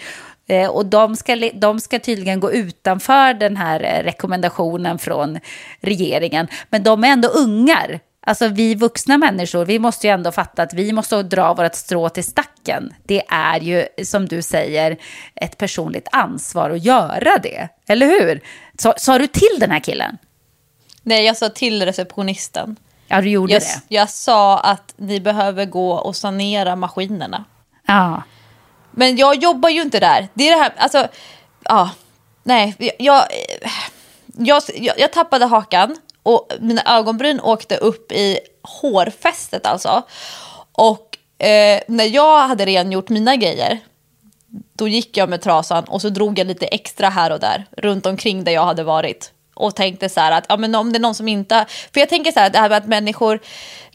Eh, och de ska, de ska tydligen gå utanför den här eh, rekommendationen från regeringen. Men de är ändå ungar. Alltså vi vuxna människor, vi måste ju ändå fatta att vi måste dra vårt strå till stacken. Det är ju, som du säger, ett personligt ansvar att göra det. Eller hur? Sa du till den här killen? Nej, jag sa till receptionisten. Ja, du gjorde jag, det. Jag sa att ni behöver gå och sanera maskinerna. Ja. Men jag jobbar ju inte där. Det är det här, alltså, ja, nej, jag, jag, jag, jag tappade hakan och mina ögonbryn åkte upp i hårfästet alltså. Och eh, när jag hade rengjort mina grejer, då gick jag med trasan och så drog jag lite extra här och där runt omkring där jag hade varit. Och tänkte så här att ja, men om det är någon som inte... För jag tänker så här, det här med att människor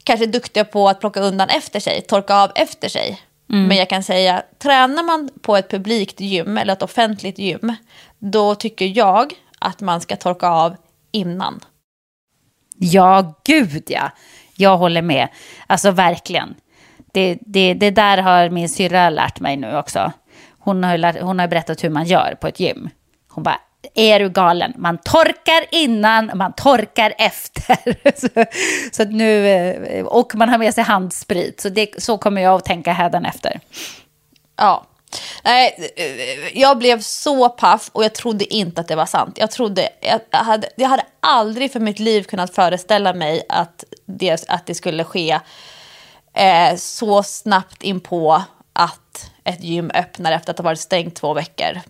kanske är duktiga på att plocka undan efter sig, torka av efter sig. Mm. Men jag kan säga, tränar man på ett publikt gym eller ett offentligt gym, då tycker jag att man ska torka av innan. Ja, gud ja. Jag håller med. Alltså verkligen. Det, det, det där har min syrra lärt mig nu också. Hon har, lärt, hon har berättat hur man gör på ett gym. Hon bara, är du galen? Man torkar innan, man torkar efter. (laughs) så, så nu, eh, och man har med sig handsprit. Så, det, så kommer jag att tänka hädanefter. Ja. Nej, eh, jag blev så paff och jag trodde inte att det var sant. Jag, trodde, jag, hade, jag hade aldrig för mitt liv kunnat föreställa mig att det, att det skulle ske eh, så snabbt in på att ett gym öppnar efter att ha varit stängt två veckor.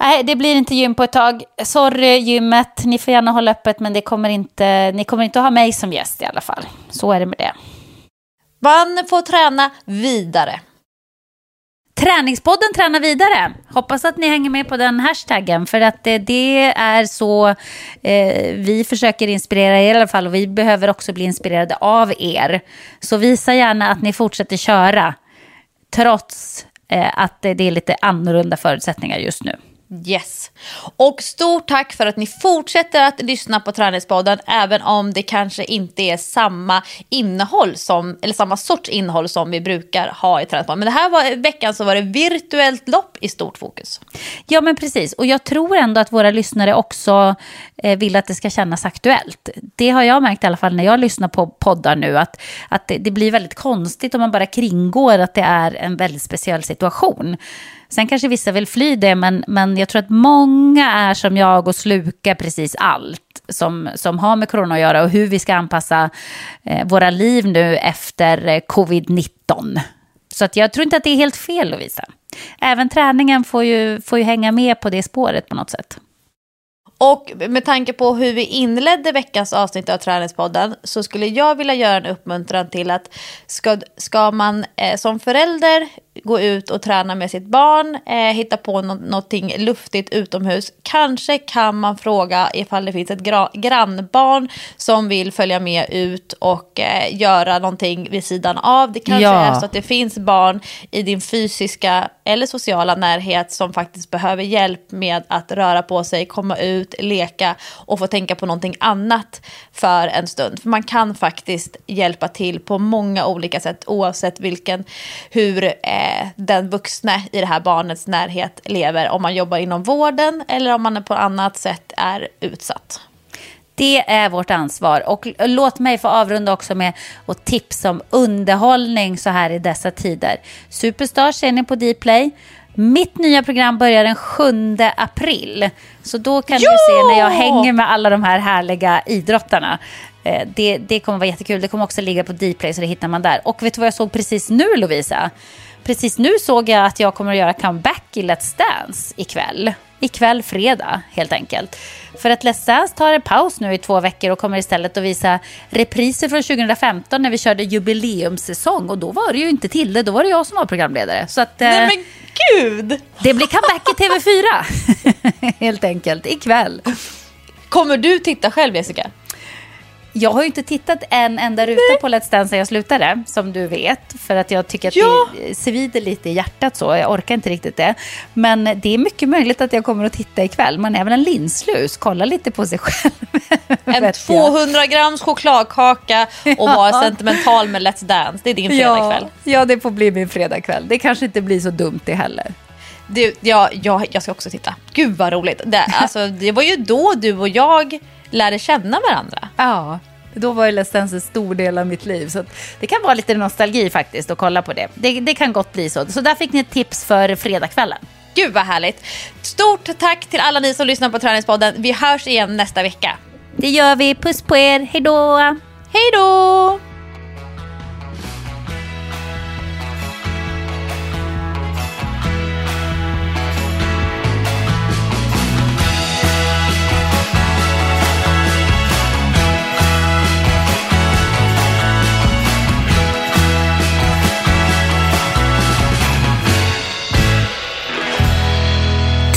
Nej, det blir inte gym på ett tag. Sorry gymmet, ni får gärna hålla öppet men det kommer inte, ni kommer inte att ha mig som gäst i alla fall. Så är det med det. Man får träna vidare. Träningspodden tränar vidare. Hoppas att ni hänger med på den hashtaggen för att det, det är så eh, vi försöker inspirera er i alla fall och vi behöver också bli inspirerade av er. Så visa gärna att ni fortsätter köra trots eh, att det är lite annorlunda förutsättningar just nu. Yes. Och stort tack för att ni fortsätter att lyssna på Träningspodden även om det kanske inte är samma innehåll som, eller samma sorts innehåll som vi brukar ha i Träningspodden. Men det här var veckan så var det virtuellt lopp i stort fokus. Ja men precis och jag tror ändå att våra lyssnare också eh, vill att det ska kännas aktuellt. Det har jag märkt i alla fall när jag lyssnar på poddar nu att, att det, det blir väldigt konstigt om man bara kringgår att det är en väldigt speciell situation. Sen kanske vissa vill fly det, men, men jag tror att många är som jag och slukar precis allt som, som har med corona att göra och hur vi ska anpassa eh, våra liv nu efter eh, covid-19. Så att jag tror inte att det är helt fel, Lovisa. Även träningen får ju, får ju hänga med på det spåret på något sätt. Och med tanke på hur vi inledde veckans avsnitt av Träningspodden så skulle jag vilja göra en uppmuntran till att ska, ska man eh, som förälder gå ut och träna med sitt barn, eh, hitta på no någonting luftigt utomhus. Kanske kan man fråga ifall det finns ett grannbarn som vill följa med ut och eh, göra någonting vid sidan av. Det kanske ja. är så att det finns barn i din fysiska eller sociala närhet som faktiskt behöver hjälp med att röra på sig, komma ut, leka och få tänka på någonting annat för en stund. För man kan faktiskt hjälpa till på många olika sätt oavsett vilken, hur eh, den vuxna i det här barnets närhet lever. Om man jobbar inom vården eller om man på annat sätt är utsatt. Det är vårt ansvar. Och låt mig få avrunda också med att tipsa om underhållning så här i dessa tider. Superstar ser ni på Dplay. Mitt nya program börjar den 7 april. Så då kan Ja! du se när jag hänger med alla de här härliga idrottarna. Eh, Det, det kommer vara jättekul. Det kommer också ligga på Dplay så det hittar man där. Och vet du vad jag såg precis nu Lovisa? Precis nu såg jag att jag kommer att göra comeback i Let's Dance ikväll. Ikväll fredag helt enkelt. För att Let's Dance tar en paus nu i två veckor och kommer istället att visa repriser från 2015 när vi körde jubileumssäsong. Och då var det ju inte Tilde, då var det jag som var programledare. Så att, eh, Nej men gud! det blir comeback i TV4 (laughs) helt enkelt ikväll. Kommer du titta själv Jessica? Jag har ju inte tittat en enda ruta på Let's Dance sen jag slutade, som du vet. För att jag tycker att Ja. det svider lite i hjärtat så. Jag orkar inte riktigt det. Men det är mycket möjligt att jag kommer att titta ikväll. Man är väl en linslus, kolla lite på sig själv. (laughs) En vet jag. 200 grams chokladkaka och vara sentimental med Let's Dance. Det är din fredagkväll. Ja, ja, det får bli min fredagkväll. Det kanske inte blir så dumt det heller. Du, ja, jag, jag ska också titta. Gud vad roligt. Det, alltså, det var ju då du och jag lärde känna varandra. Ja, då var ju Let's Dance en stor del av mitt liv. Så det kan vara lite nostalgi faktiskt att kolla på det. det. Det kan gott bli så. Så där fick ni ett tips för fredagskvällen. Gud vad härligt. Stort tack till alla ni som lyssnar på Träningspodden. Vi hörs igen nästa vecka. Det gör vi. Puss på er. Hej då! Hej då!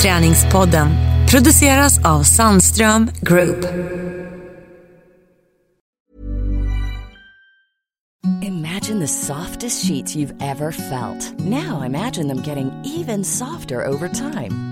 Träningspodden produceras av Sandström Group. Imagine the softest sheets you've ever felt. Now imagine them getting even softer over time.